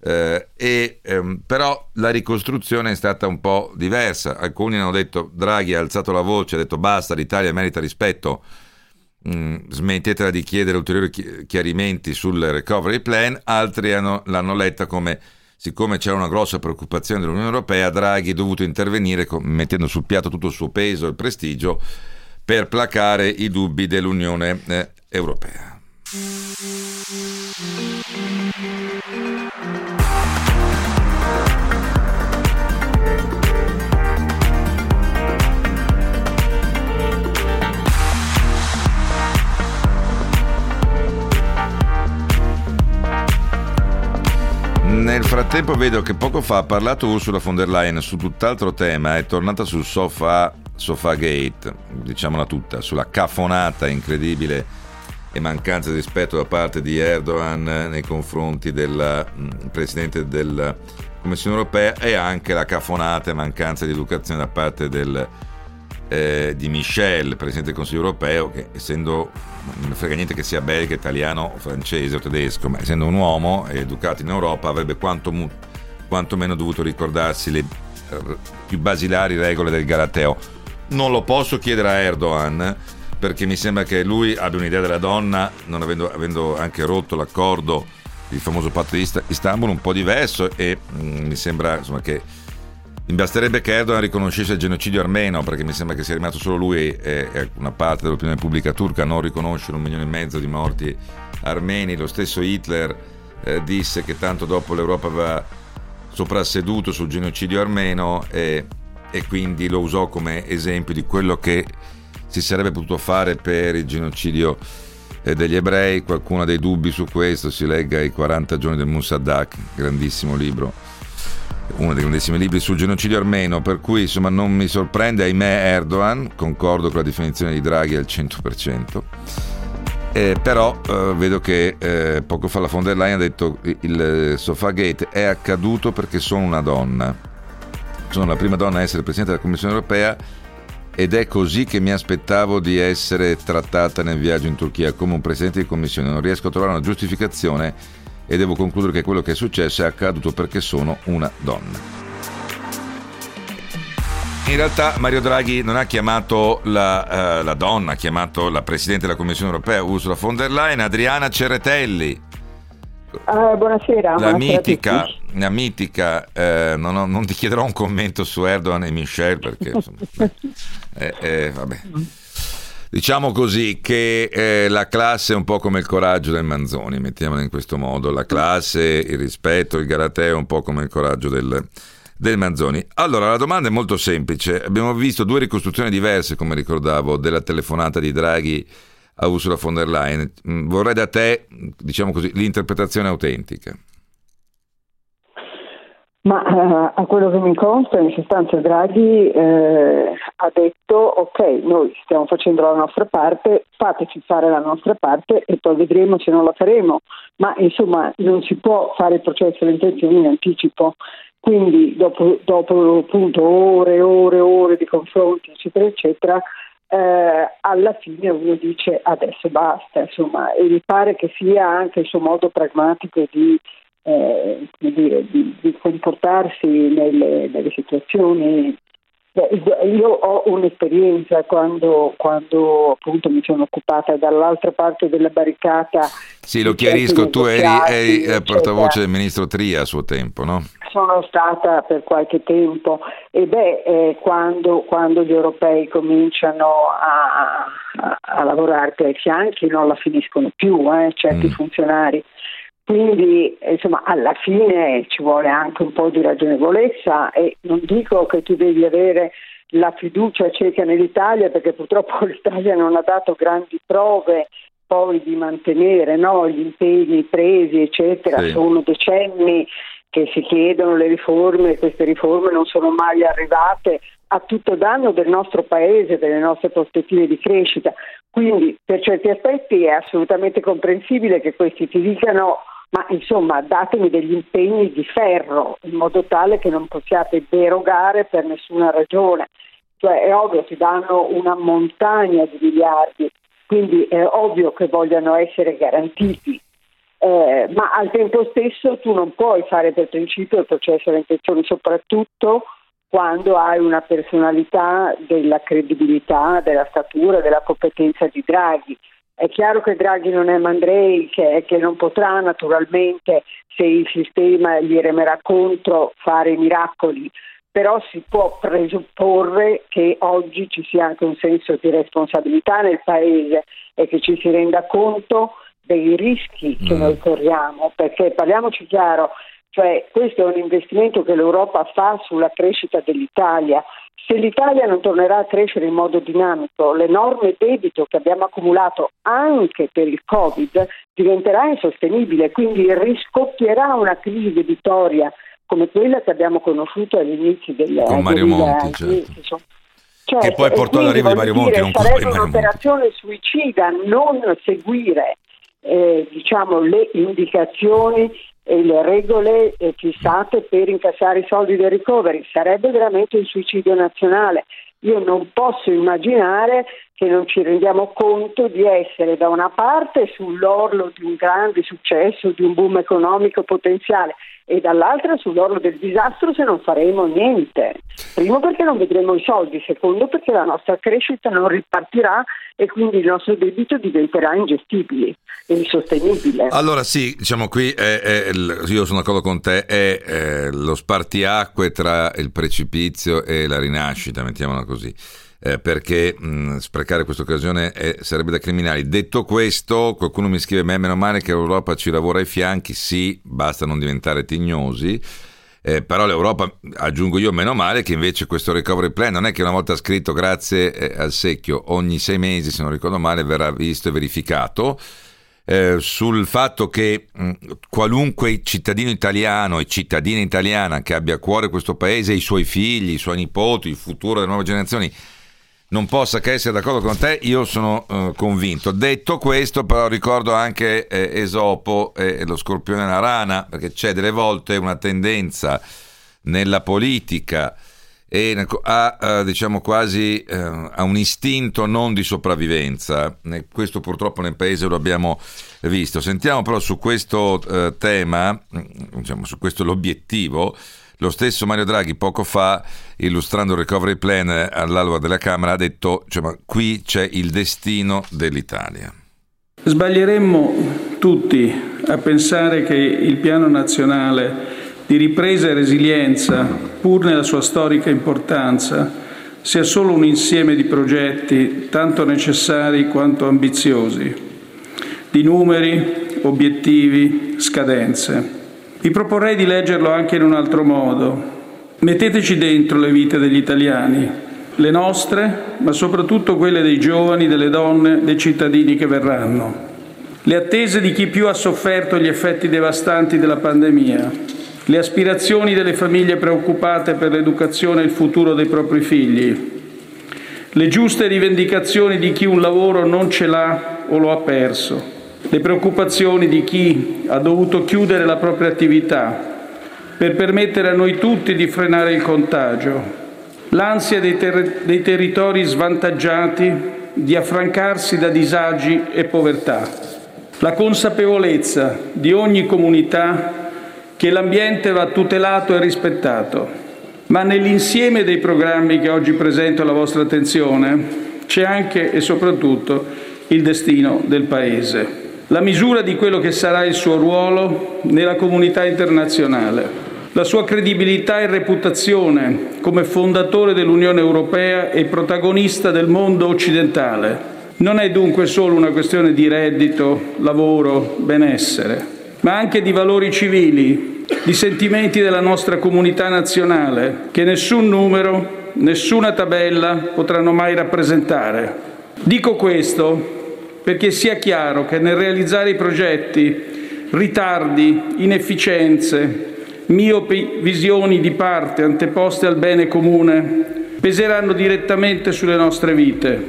eh, e, ehm, però la ricostruzione è stata un po' diversa. Alcuni hanno detto Draghi ha alzato la voce, ha detto basta, l'Italia merita rispetto, mm, smettetela di chiedere ulteriori chiarimenti sul recovery plan, altri hanno, l'hanno letta come siccome c'era una grossa preoccupazione dell'Unione Europea, Draghi è dovuto intervenire mettendo sul piatto tutto il suo peso e prestigio per placare i dubbi dell'Unione eh, Europea. Nel frattempo vedo che poco fa ha parlato Ursula von der Leyen su tutt'altro tema, è tornata sul sofa, sofa gate, diciamola tutta, sulla cafonata incredibile e mancanza di rispetto da parte di Erdogan nei confronti del mm, Presidente della Commissione europea e anche la cafonata e mancanza di educazione da parte del eh, di Michel, Presidente del Consiglio europeo, che essendo, non frega niente che sia belga, italiano, francese o tedesco, ma essendo un uomo educato in Europa avrebbe quanto, quantomeno dovuto ricordarsi le più basilari regole del Galateo. Non lo posso chiedere a Erdogan perché mi sembra che lui abbia un'idea della donna, non avendo, avendo anche rotto l'accordo, il famoso patto di Istanbul, un po' diverso e mm, mi sembra insomma, che mi basterebbe che Erdogan riconoscesse il genocidio armeno, perché mi sembra che sia rimasto solo lui e una parte dell'opinione pubblica turca a non riconoscere un milione e mezzo di morti armeni. Lo stesso Hitler eh, disse che tanto dopo l'Europa aveva soprasseduto sul genocidio armeno e, e quindi lo usò come esempio di quello che si sarebbe potuto fare per il genocidio eh, degli ebrei. Qualcuno ha dei dubbi su questo, si legga i 40 giorni del Musaddak, grandissimo libro uno dei grandissimi libri sul genocidio armeno, per cui insomma non mi sorprende, ahimè, Erdogan, concordo con la definizione di Draghi al 100%. Eh, però eh, vedo che eh, poco fa la von der Leyen ha detto il, il Sofagate è accaduto perché sono una donna. Sono la prima donna a essere Presidente della Commissione europea ed è così che mi aspettavo di essere trattata nel viaggio in Turchia come un Presidente di Commissione. Non riesco a trovare una giustificazione e devo concludere che quello che è successo è accaduto perché sono una donna. In realtà Mario Draghi non ha chiamato la, uh, la, donna, ha chiamato la Presidente della Commissione europea Ursula von der Leyen, Adriana Ceretelli. Uh, buonasera. La buonasera mitica, la mitica eh, non, ho, non, ti chiederò un commento su Erdogan e Michel perché insomma, eh, eh, vabbè. Diciamo così che eh, la classe è un po' come il coraggio del Manzoni, mettiamola in questo modo, la classe, il rispetto, il galateo è un po' come il coraggio del, del Manzoni. Allora, la domanda è molto semplice. Abbiamo visto due ricostruzioni diverse, come ricordavo, della telefonata di Draghi a Ursula von der Leyen. Mm, vorrei da te, diciamo così, l'interpretazione autentica. Ma uh, a quello che mi consta, in sostanza Draghi eh, ha detto ok, noi stiamo facendo la nostra parte, fateci fare la nostra parte e poi vedremo se non la faremo. Ma insomma non si può fare il processo delle intenzioni in anticipo. Quindi dopo, dopo appunto ore e ore e ore di confronti, eccetera, eccetera, eh, alla fine uno dice adesso basta, insomma, e mi pare che sia anche il suo modo pragmatico di, eh, dire, di, di comportarsi nelle, nelle situazioni io ho un'esperienza quando, quando, appunto mi sono occupata dall'altra parte della barricata. Sì, lo chiarisco, tu eri, eri eh, portavoce del ministro Tria a suo tempo, no? Sono stata per qualche tempo e beh, eh, quando, quando, gli europei cominciano a, a, a lavorare ai fianchi non la finiscono più, eh, certi mm. funzionari. Quindi insomma alla fine ci vuole anche un po' di ragionevolezza e non dico che tu devi avere la fiducia cieca nell'Italia perché purtroppo l'Italia non ha dato grandi prove poi di mantenere no, gli impegni presi eccetera, sì. sono decenni che si chiedono le riforme e queste riforme non sono mai arrivate a tutto danno del nostro paese, delle nostre prospettive di crescita. Quindi per certi aspetti è assolutamente comprensibile che questi ti dicano ma insomma datemi degli impegni di ferro in modo tale che non possiate derogare per nessuna ragione. Cioè è ovvio ti danno una montagna di miliardi, quindi è ovvio che vogliano essere garantiti, eh, ma al tempo stesso tu non puoi fare per principio il processo alle intenzioni, soprattutto quando hai una personalità della credibilità, della statura, della competenza di Draghi. È chiaro che Draghi non è Mandrei, che, che, non potrà naturalmente, se il sistema gli remerà contro, fare miracoli, però si può presupporre che oggi ci sia anche un senso di responsabilità nel Paese e che ci si renda conto dei rischi che mm. noi corriamo, perché parliamoci chiaro, cioè questo è un investimento che l'Europa fa sulla crescita dell'Italia se l'Italia non tornerà a crescere in modo dinamico, l'enorme debito che abbiamo accumulato anche per il Covid diventerà insostenibile, quindi riscoppierà una crisi debitoria come quella che abbiamo conosciuto agli inizi del Con Mario Monti, certo. Certo, che poi portò all'arrivo di Mario Monti. Non sarebbe un'operazione suicida non seguire eh, diciamo, le indicazioni le regole eh, fissate per incassare i soldi del recovery. Sarebbe veramente un suicidio nazionale. Io non posso immaginare che non ci rendiamo conto di essere da una parte sull'orlo di un grande successo, di un boom economico potenziale e dall'altra sull'orlo del disastro se non faremo niente. Primo perché non vedremo i soldi, secondo perché la nostra crescita non ripartirà e quindi il nostro debito diventerà ingestibile e insostenibile. Allora sì, diciamo qui è, è, io sono d'accordo con te, è, è lo spartiacque tra il precipizio e la rinascita, mettiamola così eh, perché mh, sprecare questa occasione è, sarebbe da criminali. Detto questo, qualcuno mi scrive: Meno male che l'Europa ci lavora ai fianchi. Sì, basta non diventare tignosi. Eh, però l'Europa, aggiungo io, meno male che invece questo recovery plan non è che una volta scritto grazie eh, al secchio ogni sei mesi, se non ricordo male, verrà visto e verificato. Eh, sul fatto che mh, qualunque cittadino italiano e cittadina italiana che abbia a cuore questo paese, i suoi figli, i suoi nipoti, il futuro delle nuove generazioni, non possa che essere d'accordo con te, io sono uh, convinto. Detto questo, però ricordo anche eh, Esopo e lo scorpione e la rana, perché c'è delle volte una tendenza nella politica e a, diciamo quasi eh, a un istinto non di sopravvivenza. Questo purtroppo nel paese lo abbiamo visto. Sentiamo però su questo eh, tema, diciamo, su questo l'obiettivo lo stesso Mario Draghi poco fa, illustrando il recovery plan all'alba della Camera, ha detto cioè, ma qui c'è il destino dell'Italia. Sbaglieremmo tutti a pensare che il piano nazionale di ripresa e resilienza, pur nella sua storica importanza, sia solo un insieme di progetti tanto necessari quanto ambiziosi, di numeri, obiettivi, scadenze. Vi proporrei di leggerlo anche in un altro modo. Metteteci dentro le vite degli italiani, le nostre, ma soprattutto quelle dei giovani, delle donne, dei cittadini che verranno. Le attese di chi più ha sofferto gli effetti devastanti della pandemia, le aspirazioni delle famiglie preoccupate per l'educazione e il futuro dei propri figli, le giuste rivendicazioni di chi un lavoro non ce l'ha o lo ha perso, le preoccupazioni di chi ha dovuto chiudere la propria attività per permettere a noi tutti di frenare il contagio, l'ansia dei, ter- dei territori svantaggiati di affrancarsi da disagi e povertà, la consapevolezza di ogni comunità che l'ambiente va tutelato e rispettato, ma nell'insieme dei programmi che oggi presento alla vostra attenzione c'è anche e soprattutto il destino del Paese, la misura di quello che sarà il suo ruolo nella comunità internazionale, la sua credibilità e reputazione come fondatore dell'Unione Europea e protagonista del mondo occidentale. Non è dunque solo una questione di reddito, lavoro, benessere, ma anche di valori civili, di sentimenti della nostra comunità nazionale che nessun numero, nessuna tabella potranno mai rappresentare. Dico questo perché sia chiaro che nel realizzare i progetti ritardi, inefficienze, miopi visioni di parte anteposte al bene comune peseranno direttamente sulle nostre vite.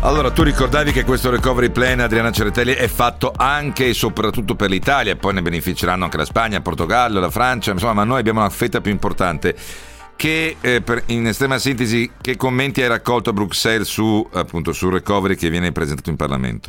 Allora, tu ricordavi che questo recovery plan, Adriana Ceretelli, è fatto anche e soprattutto per l'Italia, poi ne beneficeranno anche la Spagna, il Portogallo, la Francia, insomma, ma noi abbiamo una fetta più importante. Che, eh, per, in estrema sintesi, che commenti hai raccolto a Bruxelles su, appunto, sul recovery che viene presentato in Parlamento?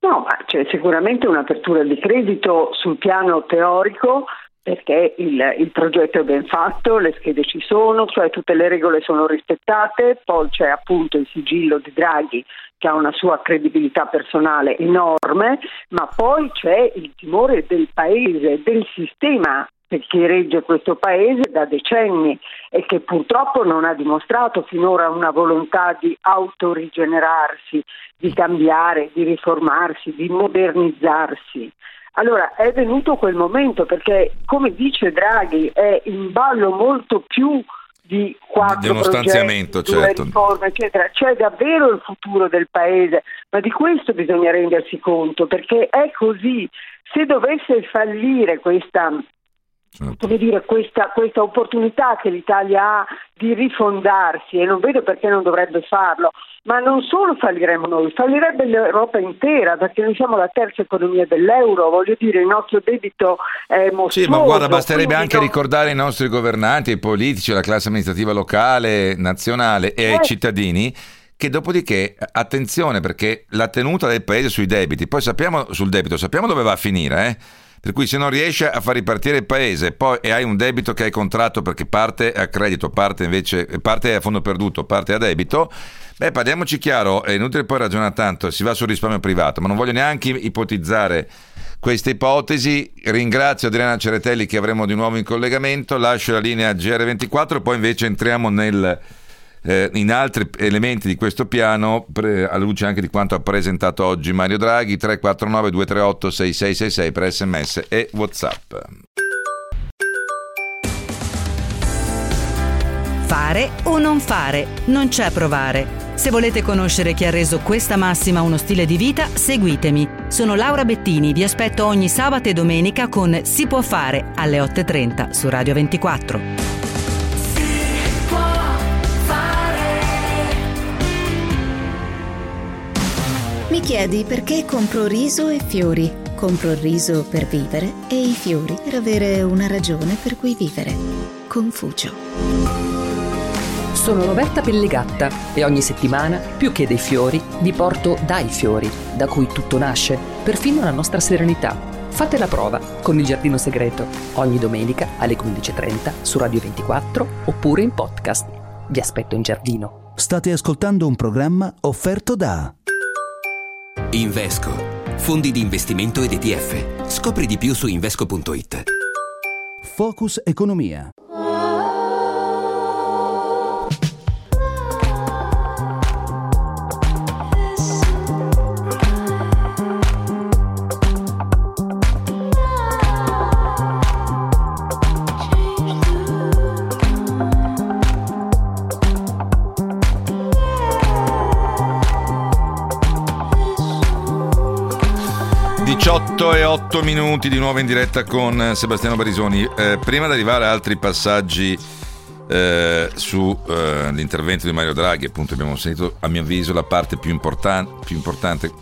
No, ma c'è sicuramente un'apertura di credito sul piano teorico perché il, il, progetto è ben fatto, le schede ci sono, cioè tutte le regole sono rispettate, poi c'è appunto il sigillo di Draghi che ha una sua credibilità personale enorme, ma poi c'è il timore del paese, del sistema che regge questo paese da decenni e che purtroppo non ha dimostrato finora una volontà di autorigenerarsi, di cambiare, di riformarsi, di modernizzarsi. Allora è venuto quel momento perché, come dice Draghi, è in ballo molto più di quattro uno stanziamento, certo. riforme, eccetera. C'è davvero il futuro del paese, ma di questo bisogna rendersi conto, perché è così. Se dovesse fallire questa Certo. come dire, questa, questa, opportunità che l'Italia ha di rifondarsi e non vedo perché non dovrebbe farlo, ma non solo falliremo noi, fallirebbe l'Europa intera perché noi siamo la terza economia dell'euro, voglio dire il nostro debito è mostruoso. Sì, ma guarda, basterebbe anche no... ricordare i nostri governanti, i politici, la classe amministrativa locale, nazionale e eh. ai cittadini che dopodiché, attenzione perché la tenuta del paese sui debiti, poi sappiamo sul debito, sappiamo dove va a finire, eh? Per cui se non riesci a far ripartire il paese poi, e hai un debito che hai contratto perché parte a credito, parte invece parte a fondo perduto, parte a debito, beh parliamoci chiaro, è inutile poi ragionare tanto, si va sul risparmio privato, ma non voglio neanche ipotizzare questa ipotesi. Ringrazio Adriana Ceretelli che avremo di nuovo in collegamento, lascio la linea GR24, poi invece entriamo nel eh, in altri elementi di questo piano, pre, alla luce anche di quanto ha presentato oggi Mario Draghi, 349 238 6666 per sms e whatsapp. Fare o non fare? Non c'è provare. Se volete conoscere chi ha reso questa massima uno stile di vita, seguitemi. Sono Laura Bettini, vi aspetto ogni sabato e domenica con Si può fare alle 8.30 su Radio 24. Mi chiedi perché compro riso e fiori. Compro il riso per vivere e i fiori per avere una ragione per cui vivere. Confucio. Sono Roberta Pellegatta e ogni settimana, più che dei fiori, vi porto dai fiori, da cui tutto nasce, perfino la nostra serenità. Fate la prova con il Giardino Segreto, ogni domenica alle 15.30 su Radio 24 oppure in podcast. Vi aspetto in giardino. State ascoltando un programma offerto da... Invesco. Fondi di investimento ed ETF. Scopri di più su invesco.it. Focus Economia. 18 e 8 minuti di nuovo in diretta con Sebastiano Barisoni. Eh, prima di arrivare a altri passaggi eh, sull'intervento eh, di Mario Draghi, appunto abbiamo sentito a mio avviso la parte più, importan- più importante.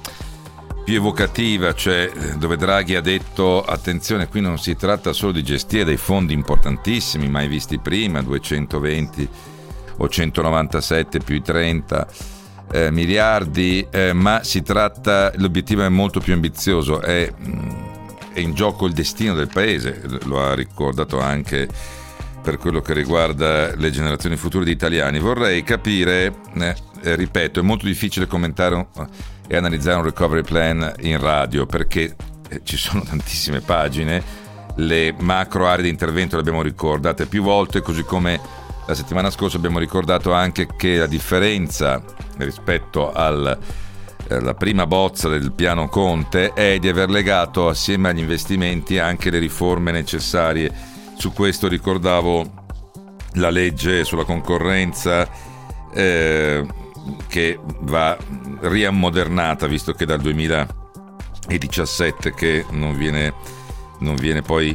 più evocativa, cioè eh, dove Draghi ha detto attenzione, qui non si tratta solo di gestire dei fondi importantissimi, mai visti prima, 220 o 197 più i 30 eh, miliardi, eh, ma si tratta, l'obiettivo è molto più ambizioso, è, mm, è in gioco il destino del paese, lo ha ricordato anche per quello che riguarda le generazioni future di italiani. Vorrei capire, eh, eh, ripeto, è molto difficile commentare un, e analizzare un recovery plan in radio perché eh, ci sono tantissime pagine, le macro aree di intervento le abbiamo ricordate più volte, così come la settimana scorsa abbiamo ricordato anche che la differenza rispetto al eh, prima bozza del piano Conte è di aver legato assieme agli investimenti anche le riforme necessarie. Su questo ricordavo la legge sulla concorrenza eh, che va riammodernata visto che dal 2017 che non viene, non viene poi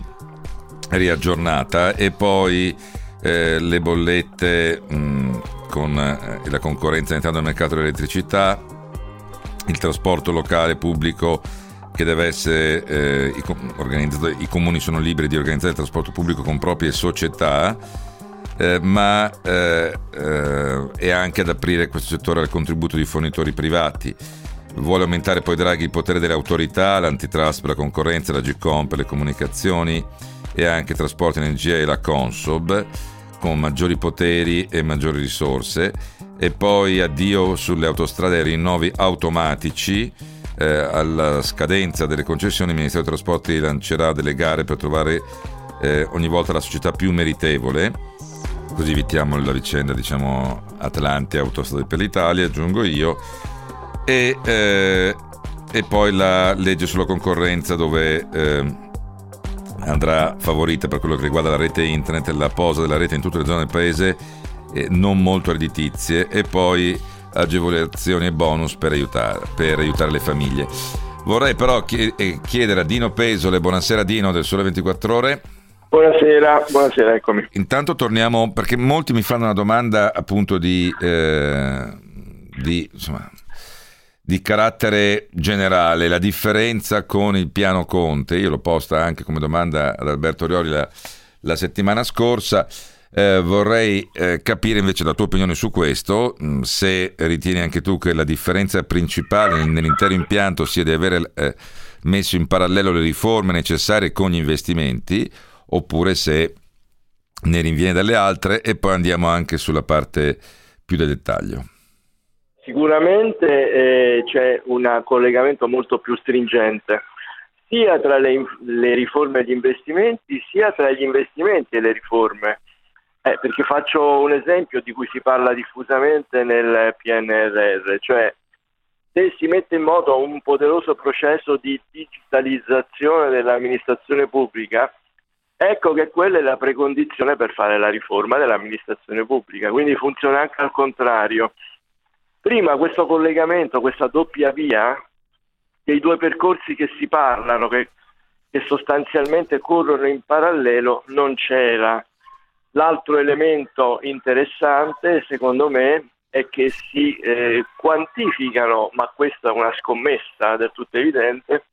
riaggiornata. E poi eh, le bollette mh, con eh, la concorrenza entrando nel mercato dell'elettricità, il trasporto locale pubblico che deve essere eh, organizzato, i comuni sono liberi di organizzare il trasporto pubblico con proprie società, eh, ma eh, eh, è anche ad aprire questo settore al contributo di fornitori privati. Vuole aumentare poi Draghi il potere delle autorità, l'antitrust la concorrenza, la GCOM per le comunicazioni e anche trasporti, energia e la Consob con maggiori poteri e maggiori risorse. E poi addio sulle autostrade ai rinnovi automatici. Eh, alla scadenza delle concessioni il Ministero dei Trasporti lancerà delle gare per trovare eh, ogni volta la società più meritevole, così evitiamo la vicenda diciamo Atlanti Autostrade per l'Italia, aggiungo io, e, eh, e poi la legge sulla concorrenza dove eh, andrà favorita per quello che riguarda la rete internet, la posa della rete in tutte le zone del paese, eh, non molto redditizie, e poi agevolazioni e bonus per aiutare, per aiutare le famiglie. Vorrei però eh, chiedere a Dino Pesole, buonasera Dino del Sole 24 Ore. Buonasera, buonasera, eccomi. Intanto torniamo, perché molti mi fanno una domanda appunto di, eh, di, insomma, di carattere generale, la differenza con il piano Conte, io l'ho posta anche come domanda ad Alberto Rioli la, la settimana scorsa, eh, vorrei eh, capire invece la tua opinione su questo, mm, se ritieni anche tu che la differenza principale nell'intero impianto sia di avere eh, messo in parallelo le riforme necessarie con gli investimenti, oppure se ne rinviene dalle altre e poi andiamo anche sulla parte più del dettaglio. Sicuramente eh, c'è un collegamento molto più stringente sia tra le, le riforme e gli investimenti sia tra gli investimenti e le riforme. Eh, perché faccio un esempio di cui si parla diffusamente nel PNRR, cioè se si mette in moto un poderoso processo di digitalizzazione dell'amministrazione pubblica, ecco che quella è la precondizione per fare la riforma dell'amministrazione pubblica, quindi funziona anche al contrario. Prima questo collegamento, questa doppia via, dei due percorsi che si parlano, che, che sostanzialmente corrono in parallelo, non c'era L'altro elemento interessante, secondo me, è che si eh, quantificano, ma questa è una scommessa del tutto evidente,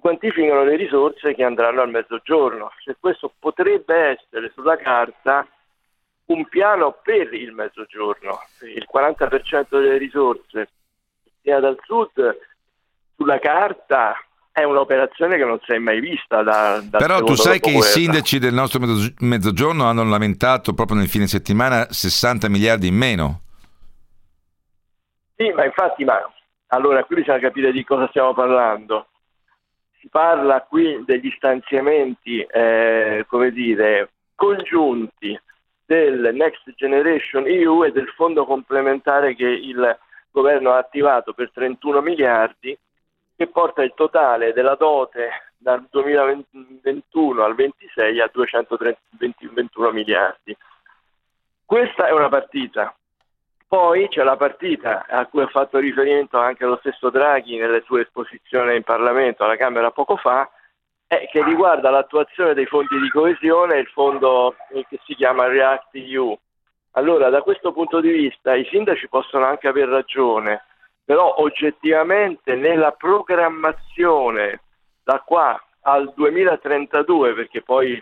quantificano le risorse che andranno al mezzogiorno. Cioè, questo potrebbe essere sulla carta un piano per il mezzogiorno. Il 40% delle risorse sia dal sud sulla carta è un'operazione che non si è mai vista da, da Però tu sai che i sindaci del nostro mezzogiorno hanno lamentato proprio nel fine settimana 60 miliardi in meno. Sì, ma infatti, ma allora qui bisogna capire di cosa stiamo parlando. Si parla qui degli stanziamenti, eh, come dire, congiunti del Next Generation EU e del fondo complementare che il governo ha attivato per 31 miliardi che porta il totale della dote dal 2021 al 26 a 221 miliardi. Questa è una partita. Poi c'è la partita a cui ha fatto riferimento anche lo stesso Draghi nelle sue esposizioni in Parlamento alla Camera poco fa, eh, che riguarda l'attuazione dei fondi di coesione e il fondo che si chiama React EU. Allora, da questo punto di vista, i sindaci possono anche aver ragione però oggettivamente nella programmazione da qua al 2032, perché poi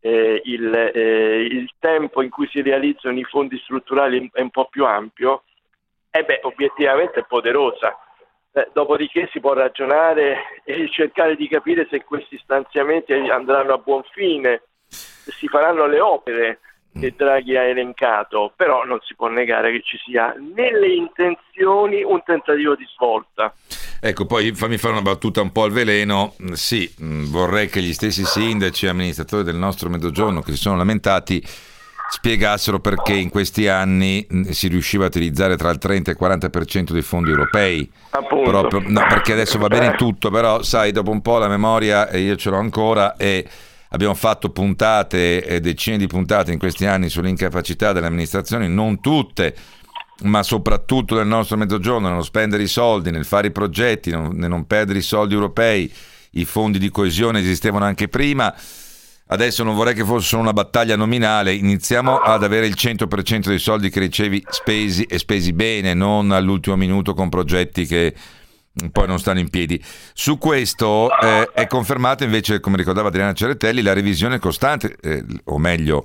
eh, il, eh, il, tempo in cui si realizzano i fondi strutturali è un po' più ampio, e beh, obiettivamente è poderosa. Eh, dopodiché si può ragionare e cercare di capire se questi stanziamenti andranno a buon fine, se si faranno le opere che Draghi ha elencato, però non si può negare che ci sia nelle intenzioni un tentativo di svolta. Ecco, poi fammi fare una battuta un po' al veleno. Sì, vorrei che gli stessi sindaci e amministratori del nostro mezzogiorno che si sono lamentati spiegassero perché in questi anni si riusciva a utilizzare tra il 30 e il 40% dei fondi europei. Proprio, no, perché adesso va bene tutto, però sai, dopo un po' la memoria, e io ce l'ho ancora, e abbiamo fatto puntate, decine di puntate in questi anni sull'incapacità delle amministrazioni, non tutte, ma soprattutto nel nostro mezzogiorno, nello spendere i soldi, nel fare i progetti, nel non perdere i soldi europei, i fondi di coesione esistevano anche prima. Adesso non vorrei che fosse solo una battaglia nominale, iniziamo ad avere il 100% dei soldi che ricevi spesi e spesi bene, non all'ultimo minuto con progetti che poi non stanno in piedi. Su questo eh, è confermata invece, come ricordava Adriana Ceretelli, la revisione costante, eh, o meglio,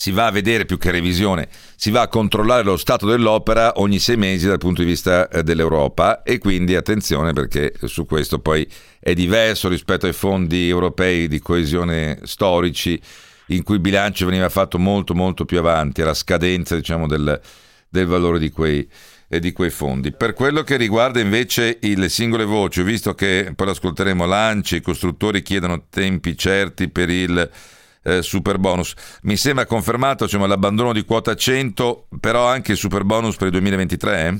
si va a vedere più che revisione, si va a controllare lo stato dell'opera ogni sei mesi dal punto di vista eh, dell'Europa e quindi attenzione perché su questo poi è diverso rispetto ai fondi europei di coesione storici in cui il bilancio veniva fatto molto molto più avanti alla scadenza diciamo del, del valore di quei, e di quei fondi. Per quello che riguarda invece le singole voci, visto che poi ascolteremo l'ANCI, i costruttori chiedono tempi certi per il eh, super bonus. Mi sembra confermato cioè, l'abbandono di quota 100, però anche il super bonus per il 2023? Eh?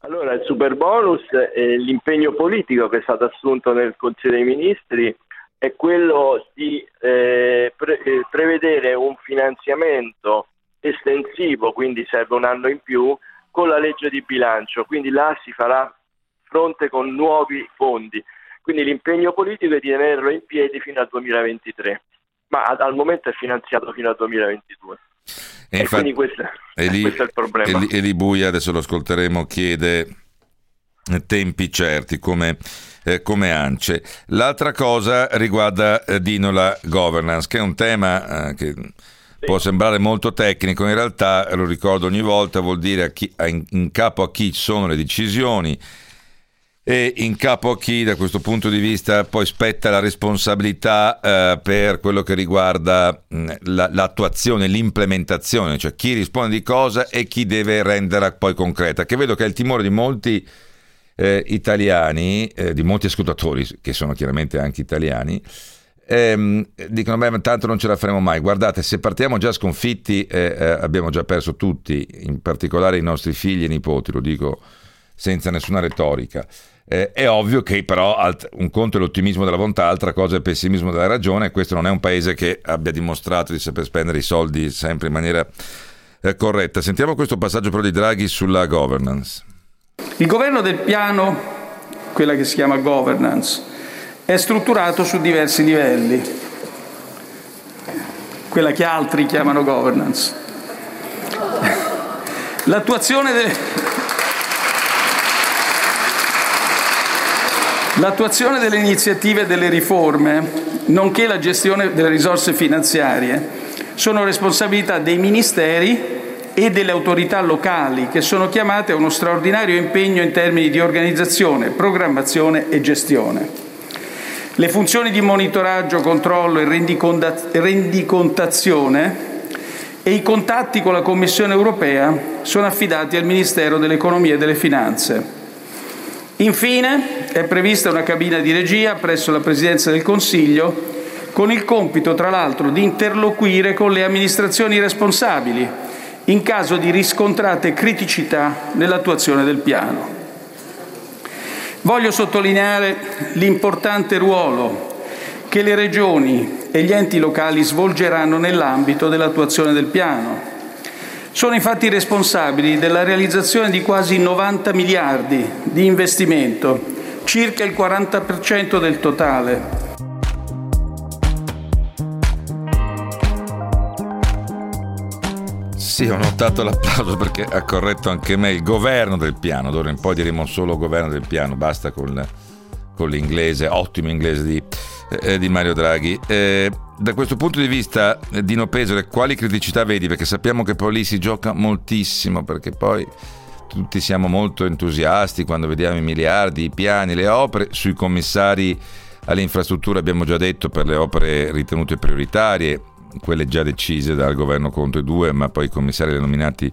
Allora, il super bonus, eh, l'impegno politico che è stato assunto nel Consiglio dei Ministri è quello di eh, pre- eh, prevedere un finanziamento estensivo, quindi serve un anno in più, con la legge di bilancio, quindi là si farà fronte con nuovi fondi. Quindi l'impegno politico è di tenerlo in piedi fino al 2023, ma al momento è finanziato fino al 2022. E, e infatti, quindi questo, Eli, questo, è il problema. Eli, Eli Buia, adesso lo ascolteremo, chiede tempi certi come, eh, come ANCE. L'altra cosa riguarda eh, Dino la governance, che è un tema eh, che può sembrare molto tecnico, in realtà, lo ricordo ogni volta, vuol dire a chi, a in, in capo a chi sono le decisioni e in capo a chi da questo punto di vista poi spetta la responsabilità eh, per quello che riguarda mh, la, l'attuazione, l'implementazione, cioè chi risponde di cosa e chi deve renderla poi concreta, che vedo che è il timore di molti eh, italiani, eh, di molti ascoltatori, che sono chiaramente anche italiani, ehm, dicono beh tanto non ce la faremo mai. Guardate se partiamo già sconfitti eh, eh, abbiamo già perso tutti in particolare i nostri figli e nipoti lo dico senza nessuna retorica eh, è ovvio che però alt- un conto è l'ottimismo della volontà altra cosa è il pessimismo della ragione. Questo non è un paese che abbia dimostrato di saper spendere i soldi sempre in maniera eh, corretta. Sentiamo questo passaggio però di Draghi sulla governance. Il governo del piano quella che si chiama governance è strutturato su diversi livelli, quella che altri chiamano governance. L'attuazione, de... L'attuazione delle iniziative e delle riforme, nonché la gestione delle risorse finanziarie, sono responsabilità dei ministeri e delle autorità locali che sono chiamate a uno straordinario impegno in termini di organizzazione, programmazione e gestione. Le funzioni di monitoraggio, controllo e rendicontazione e i contatti con la Commissione europea sono affidati al Ministero dell'Economia e delle Finanze. Infine è prevista una cabina di regia presso la Presidenza del Consiglio con il compito, tra l'altro, di interloquire con le amministrazioni responsabili in caso di riscontrate criticità nell'attuazione del piano. Voglio sottolineare l'importante ruolo che le regioni e gli enti locali svolgeranno nell'ambito dell'attuazione del piano. Sono infatti responsabili della realizzazione di quasi 90 miliardi di investimento, circa il 40% del totale, sì, ho notato l'applauso perché ha corretto anche me il governo del piano. D'ora in poi diremo solo governo del piano, basta con, con l'inglese, ottimo inglese di, eh, di Mario Draghi. Eh, da questo punto di vista, eh, Dino Pesole, quali criticità vedi? Perché sappiamo che poi lì si gioca moltissimo, perché poi tutti siamo molto entusiasti quando vediamo i miliardi, i piani, le opere. Sui commissari alle infrastrutture abbiamo già detto per le opere ritenute prioritarie quelle già decise dal governo Conte 2, ma poi i commissari li ha nominati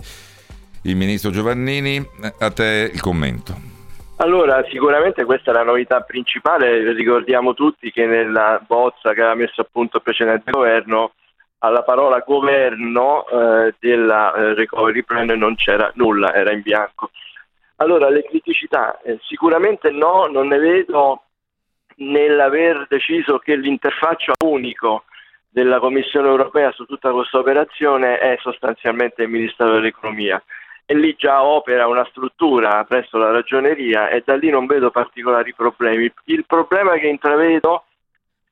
il ministro Giovannini. A te il commento. Allora, sicuramente questa è la novità principale, ricordiamo tutti che nella bozza che aveva messo a punto il precedente governo alla parola governo eh, della eh, recovery plan non c'era nulla, era in bianco. Allora, le criticità, eh, sicuramente no, non ne vedo nell'aver deciso che l'interfaccia unico della Commissione europea su tutta questa operazione è sostanzialmente il Ministero dell'Economia e lì già opera una struttura presso la ragioneria e da lì non vedo particolari problemi. Il problema che intravedo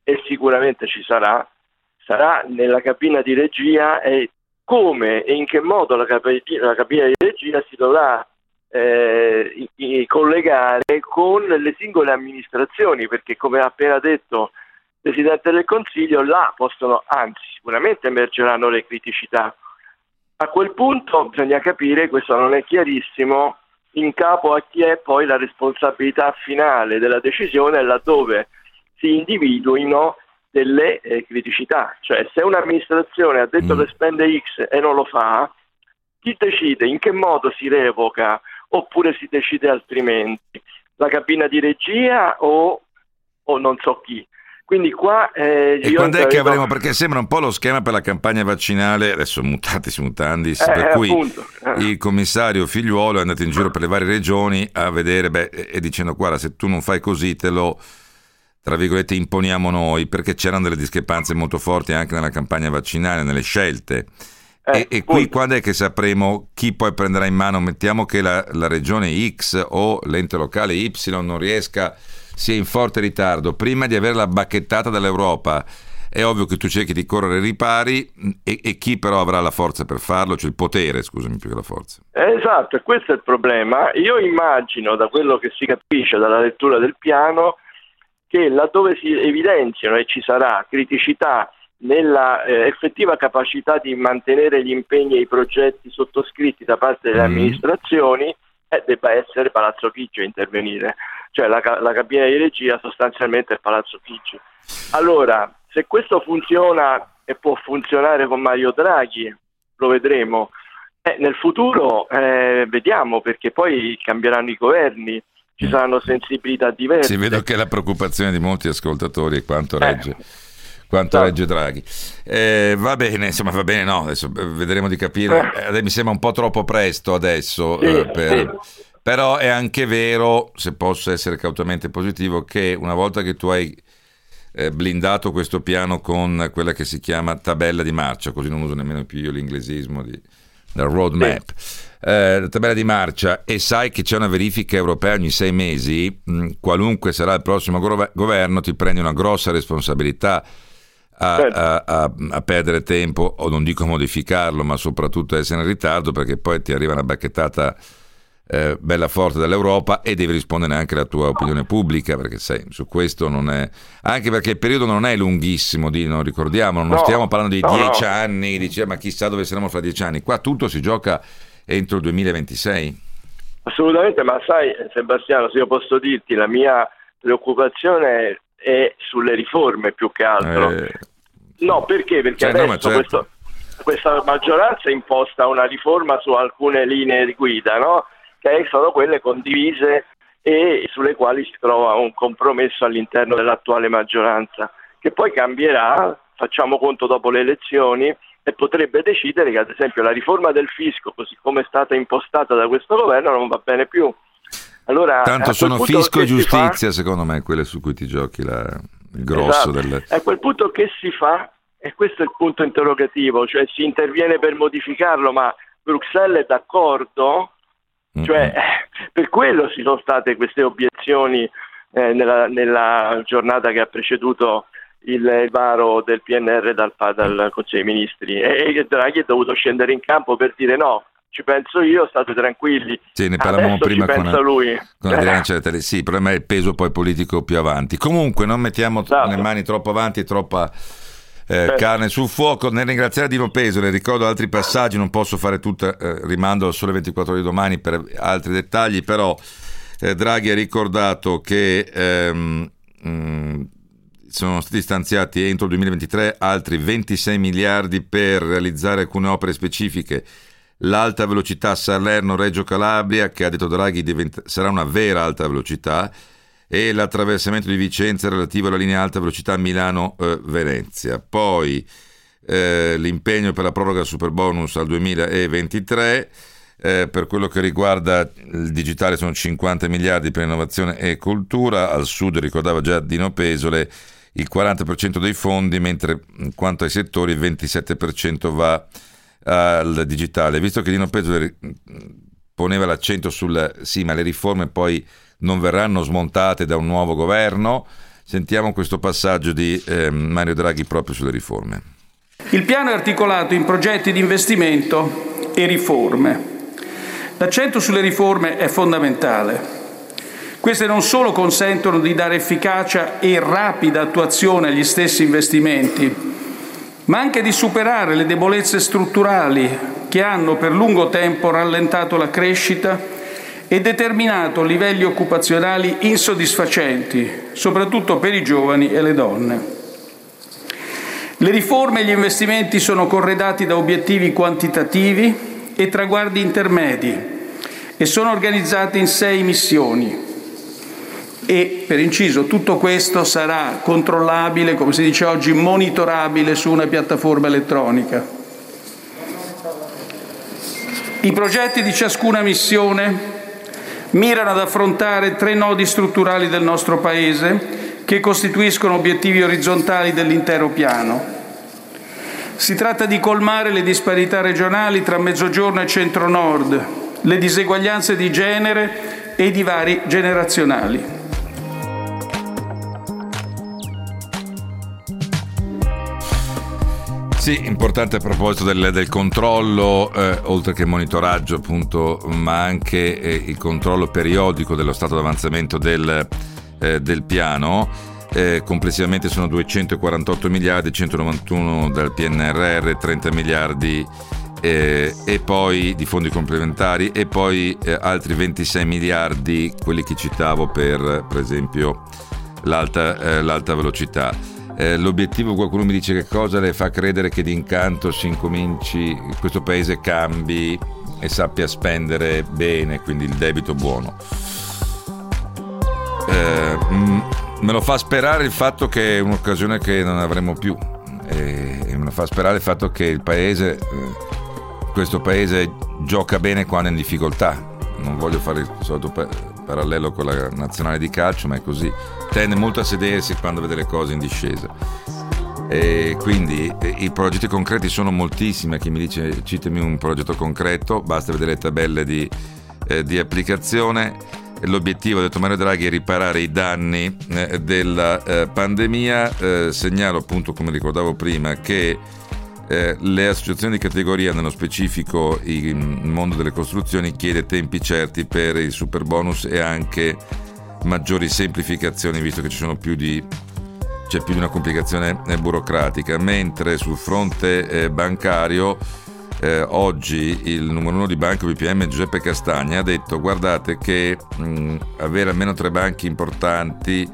e sicuramente ci sarà sarà nella cabina di regia e come e in che modo la cabina, di regia si dovrà eh, collegare con le singole amministrazioni perché come ha appena detto Presidente del Consiglio, là possono, anzi sicuramente emergeranno le criticità. A quel punto bisogna capire, questo non è chiarissimo, in capo a chi è poi la responsabilità finale della decisione laddove si individuino delle eh, criticità. Cioè se un'amministrazione ha detto mm. che spende X e non lo fa, chi decide in che modo si revoca oppure si decide altrimenti? La cabina di regia o, o non so chi? Quindi qua... Eh, e quando è che avremo, perché sembra un po' lo schema per la campagna vaccinale, adesso mutatis mutandis, eh, per cui appunto, eh. il commissario figliuolo è andato in giro per le varie regioni a vedere, beh, e dicendo guarda se tu non fai così te lo, tra virgolette, imponiamo noi, perché c'erano delle discrepanze molto forti anche nella campagna vaccinale, nelle scelte. Eh, e, e qui quando è che sapremo chi poi prenderà in mano? Mettiamo che la, la regione X o l'ente locale Y non riesca sia in forte ritardo, prima di avere la bacchettata dall'Europa, è ovvio che tu cerchi di correre ai ripari e, e, chi però avrà la forza per farlo, cioè il potere, scusami, più che la forza. Esatto, e questo è il problema. Io immagino, da quello che si capisce dalla lettura del piano, che laddove si evidenziano e ci sarà criticità nella eh, effettiva capacità di mantenere gli impegni e i progetti sottoscritti da parte delle mm. amministrazioni, debba essere Palazzo Chigi a intervenire cioè la, la cabina di regia sostanzialmente è Palazzo Chigi. Allora, se questo funziona e può funzionare con Mario Draghi, lo vedremo. Eh, nel futuro eh, vediamo perché poi cambieranno i governi, ci saranno sensibilità diverse. Sì, vedo che la preoccupazione di molti ascoltatori è quanto eh. regge. Eh quanto no. regge Draghi. Eh, va bene, insomma, va bene, no, adesso vedremo di capire. Eh. mi sembra un po' troppo presto adesso sì, eh, per, sì. Però è anche vero, se posso essere cautamente positivo, che una volta che tu hai eh, blindato questo piano con quella che si chiama tabella di marcia, così non uso nemmeno più io l'inglesismo di, del roadmap, eh, tabella di marcia e sai che c'è una verifica europea ogni sei mesi, mh, qualunque sarà il prossimo go- governo, ti prendi una grossa responsabilità. A, Certo. a, a, a perdere tempo o non dico modificarlo ma soprattutto essere in ritardo perché poi ti arriva una bacchettata eh, bella forte dall'Europa e devi rispondere anche alla tua opinione pubblica perché sai, su questo non è anche perché il periodo non è lunghissimo di, non ricordiamo non No, stiamo parlando di no, dieci no. anni dice ma chissà dove saremo fra dieci anni qua tutto si gioca entro il 2026 Assolutamente, ma sai Sebastiano, se io posso dirti, la mia preoccupazione è sulle riforme più che altro. Eh, No, perché? Perché Cioè, no, adesso ma certo. questo- questa maggioranza imposta una riforma su alcune linee di guida, no? che sono quelle condivise e sulle quali si trova un compromesso all'interno dell'attuale maggioranza, che poi cambierà, facciamo conto dopo le elezioni, e potrebbe decidere che ad esempio la riforma del fisco, così come è stata impostata da questo governo, non va bene più. Allora, tanto sono fisco e si fa? giustizia secondo me quelle su cui ti giochi la- il grosso Esatto. del A quel punto che si fa? E questo è il punto interrogativo, cioè si interviene per modificarlo, ma Bruxelles è d'accordo? Cioè, eh, per quello ci sono state queste obiezioni eh, nella, nella giornata che ha preceduto il, varo del PNR dal, dal Consiglio dei Ministri e Draghi è dovuto scendere in campo per dire no, ci penso io, state tranquilli. Sì, ne parlavamo prima ci con, pensa lui. con Adriano Cereteli. Sì, il problema è il peso poi politico più avanti. Comunque non mettiamo Esatto. le mani troppo avanti troppa eh, Certo. carne sul fuoco. Nel ringraziare Dino Peso, le ricordo altri passaggi, non posso fare tutto, eh, rimando al sole 24 ore di domani per altri dettagli, però eh, Draghi ha ricordato che ehm, mh, sono stati stanziati entro il 2023 altri 26 miliardi per realizzare alcune opere specifiche. L'alta velocità Salerno-Reggio Calabria, che ha detto Draghi diventa- sarà una vera alta velocità, e l'attraversamento di Vicenza relativo alla linea alta velocità Milano-Venezia. Poi eh, l'impegno per la proroga super bonus al 2023. Eh, per quello che riguarda il digitale sono 50 miliardi per innovazione e cultura, al sud ricordava già Dino Pesole il 40% dei fondi, mentre in quanto ai settori il 27% va al digitale. Visto che Dino mm, poneva l'accento sul sì, ma le riforme poi non verranno smontate da un nuovo governo, sentiamo questo passaggio di eh, Mario Draghi proprio sulle riforme. Il piano è articolato in progetti di investimento e riforme. L'accento sulle riforme è fondamentale. Queste non solo consentono di dare efficacia e rapida attuazione agli stessi investimenti, ma anche di superare le debolezze strutturali che hanno per lungo tempo rallentato la crescita e determinato livelli occupazionali insoddisfacenti, soprattutto per i giovani e le donne. Le riforme e gli investimenti sono corredati da obiettivi quantitativi e traguardi intermedi e sono organizzati in sei missioni. E per inciso tutto questo sarà controllabile, come si dice oggi, monitorabile su una piattaforma elettronica. I progetti di ciascuna missione mirano ad affrontare tre nodi strutturali del nostro Paese che costituiscono obiettivi orizzontali dell'intero piano. Si tratta di colmare le disparità regionali tra Mezzogiorno e Centro-Nord, le diseguaglianze di genere e i divari generazionali. Sì, importante a proposito del, del controllo, eh, oltre che monitoraggio appunto, ma anche eh, il controllo periodico dello stato d'avanzamento del, eh, del piano. Eh, complessivamente sono 248 miliardi, 191 dal PNRR, 30 miliardi eh, e poi di fondi complementari e poi eh, altri 26 miliardi, quelli che citavo per per esempio l'alta, l'alta velocità. Eh, l'obiettivo, qualcuno mi dice che cosa le fa credere che d'incanto si incominci, questo paese cambi e sappia spendere bene, quindi il debito buono. Eh, mm, me lo fa sperare il fatto che è un'occasione che non avremo più e, e me lo fa sperare il fatto che il paese, eh, questo paese gioca bene quando è in difficoltà. Non voglio fare il solito pa- parallelo con la nazionale di calcio, ma è così. Tende molto a sedersi quando vede le cose in discesa. E quindi eh, i progetti concreti sono moltissimi. Chi mi dice citami un progetto concreto, basta vedere le tabelle di, eh, di applicazione. L'obiettivo, ha detto Mario Draghi, è riparare i danni eh, della eh, pandemia. Eh, segnalo appunto, come ricordavo prima, che eh, le associazioni di categoria, nello specifico il mondo delle costruzioni, chiede tempi certi per il super bonus e anche maggiori semplificazioni, visto che ci sono più di c'è più di una complicazione eh, burocratica, mentre sul fronte eh, bancario eh, oggi il numero uno di Banco BPM Giuseppe Castagna ha detto guardate che mh, avere almeno tre banchi importanti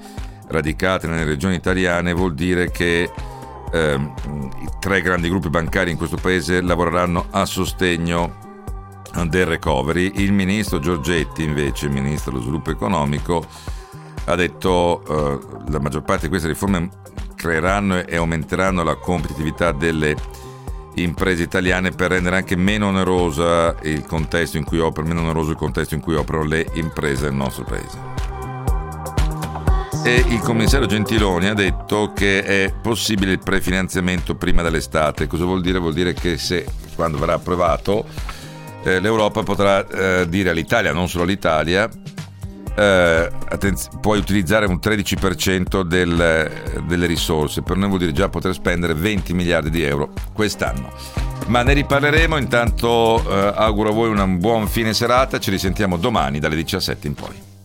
radicate nelle regioni italiane vuol dire che ehm, i tre grandi gruppi bancari in questo paese lavoreranno a sostegno del recovery. Il ministro Giorgetti invece, ministro dello sviluppo economico, ha detto eh, la maggior parte di queste riforme creeranno e aumenteranno la competitività delle imprese italiane per rendere anche meno onerosa il contesto in cui operano, meno oneroso il contesto in cui operano le imprese del nostro paese. E il commissario Gentiloni ha detto che è possibile il prefinanziamento prima dell'estate. Cosa vuol dire? Vuol dire che se quando verrà approvato eh, l'Europa potrà eh, dire all'Italia, non solo all'Italia, eh, attenz- puoi utilizzare un 13% del, delle risorse, per noi vuol dire già poter spendere 20 miliardi di euro quest'anno. Ma ne riparleremo, intanto eh, auguro a voi un buon fine serata, ci risentiamo domani dalle 17 in poi.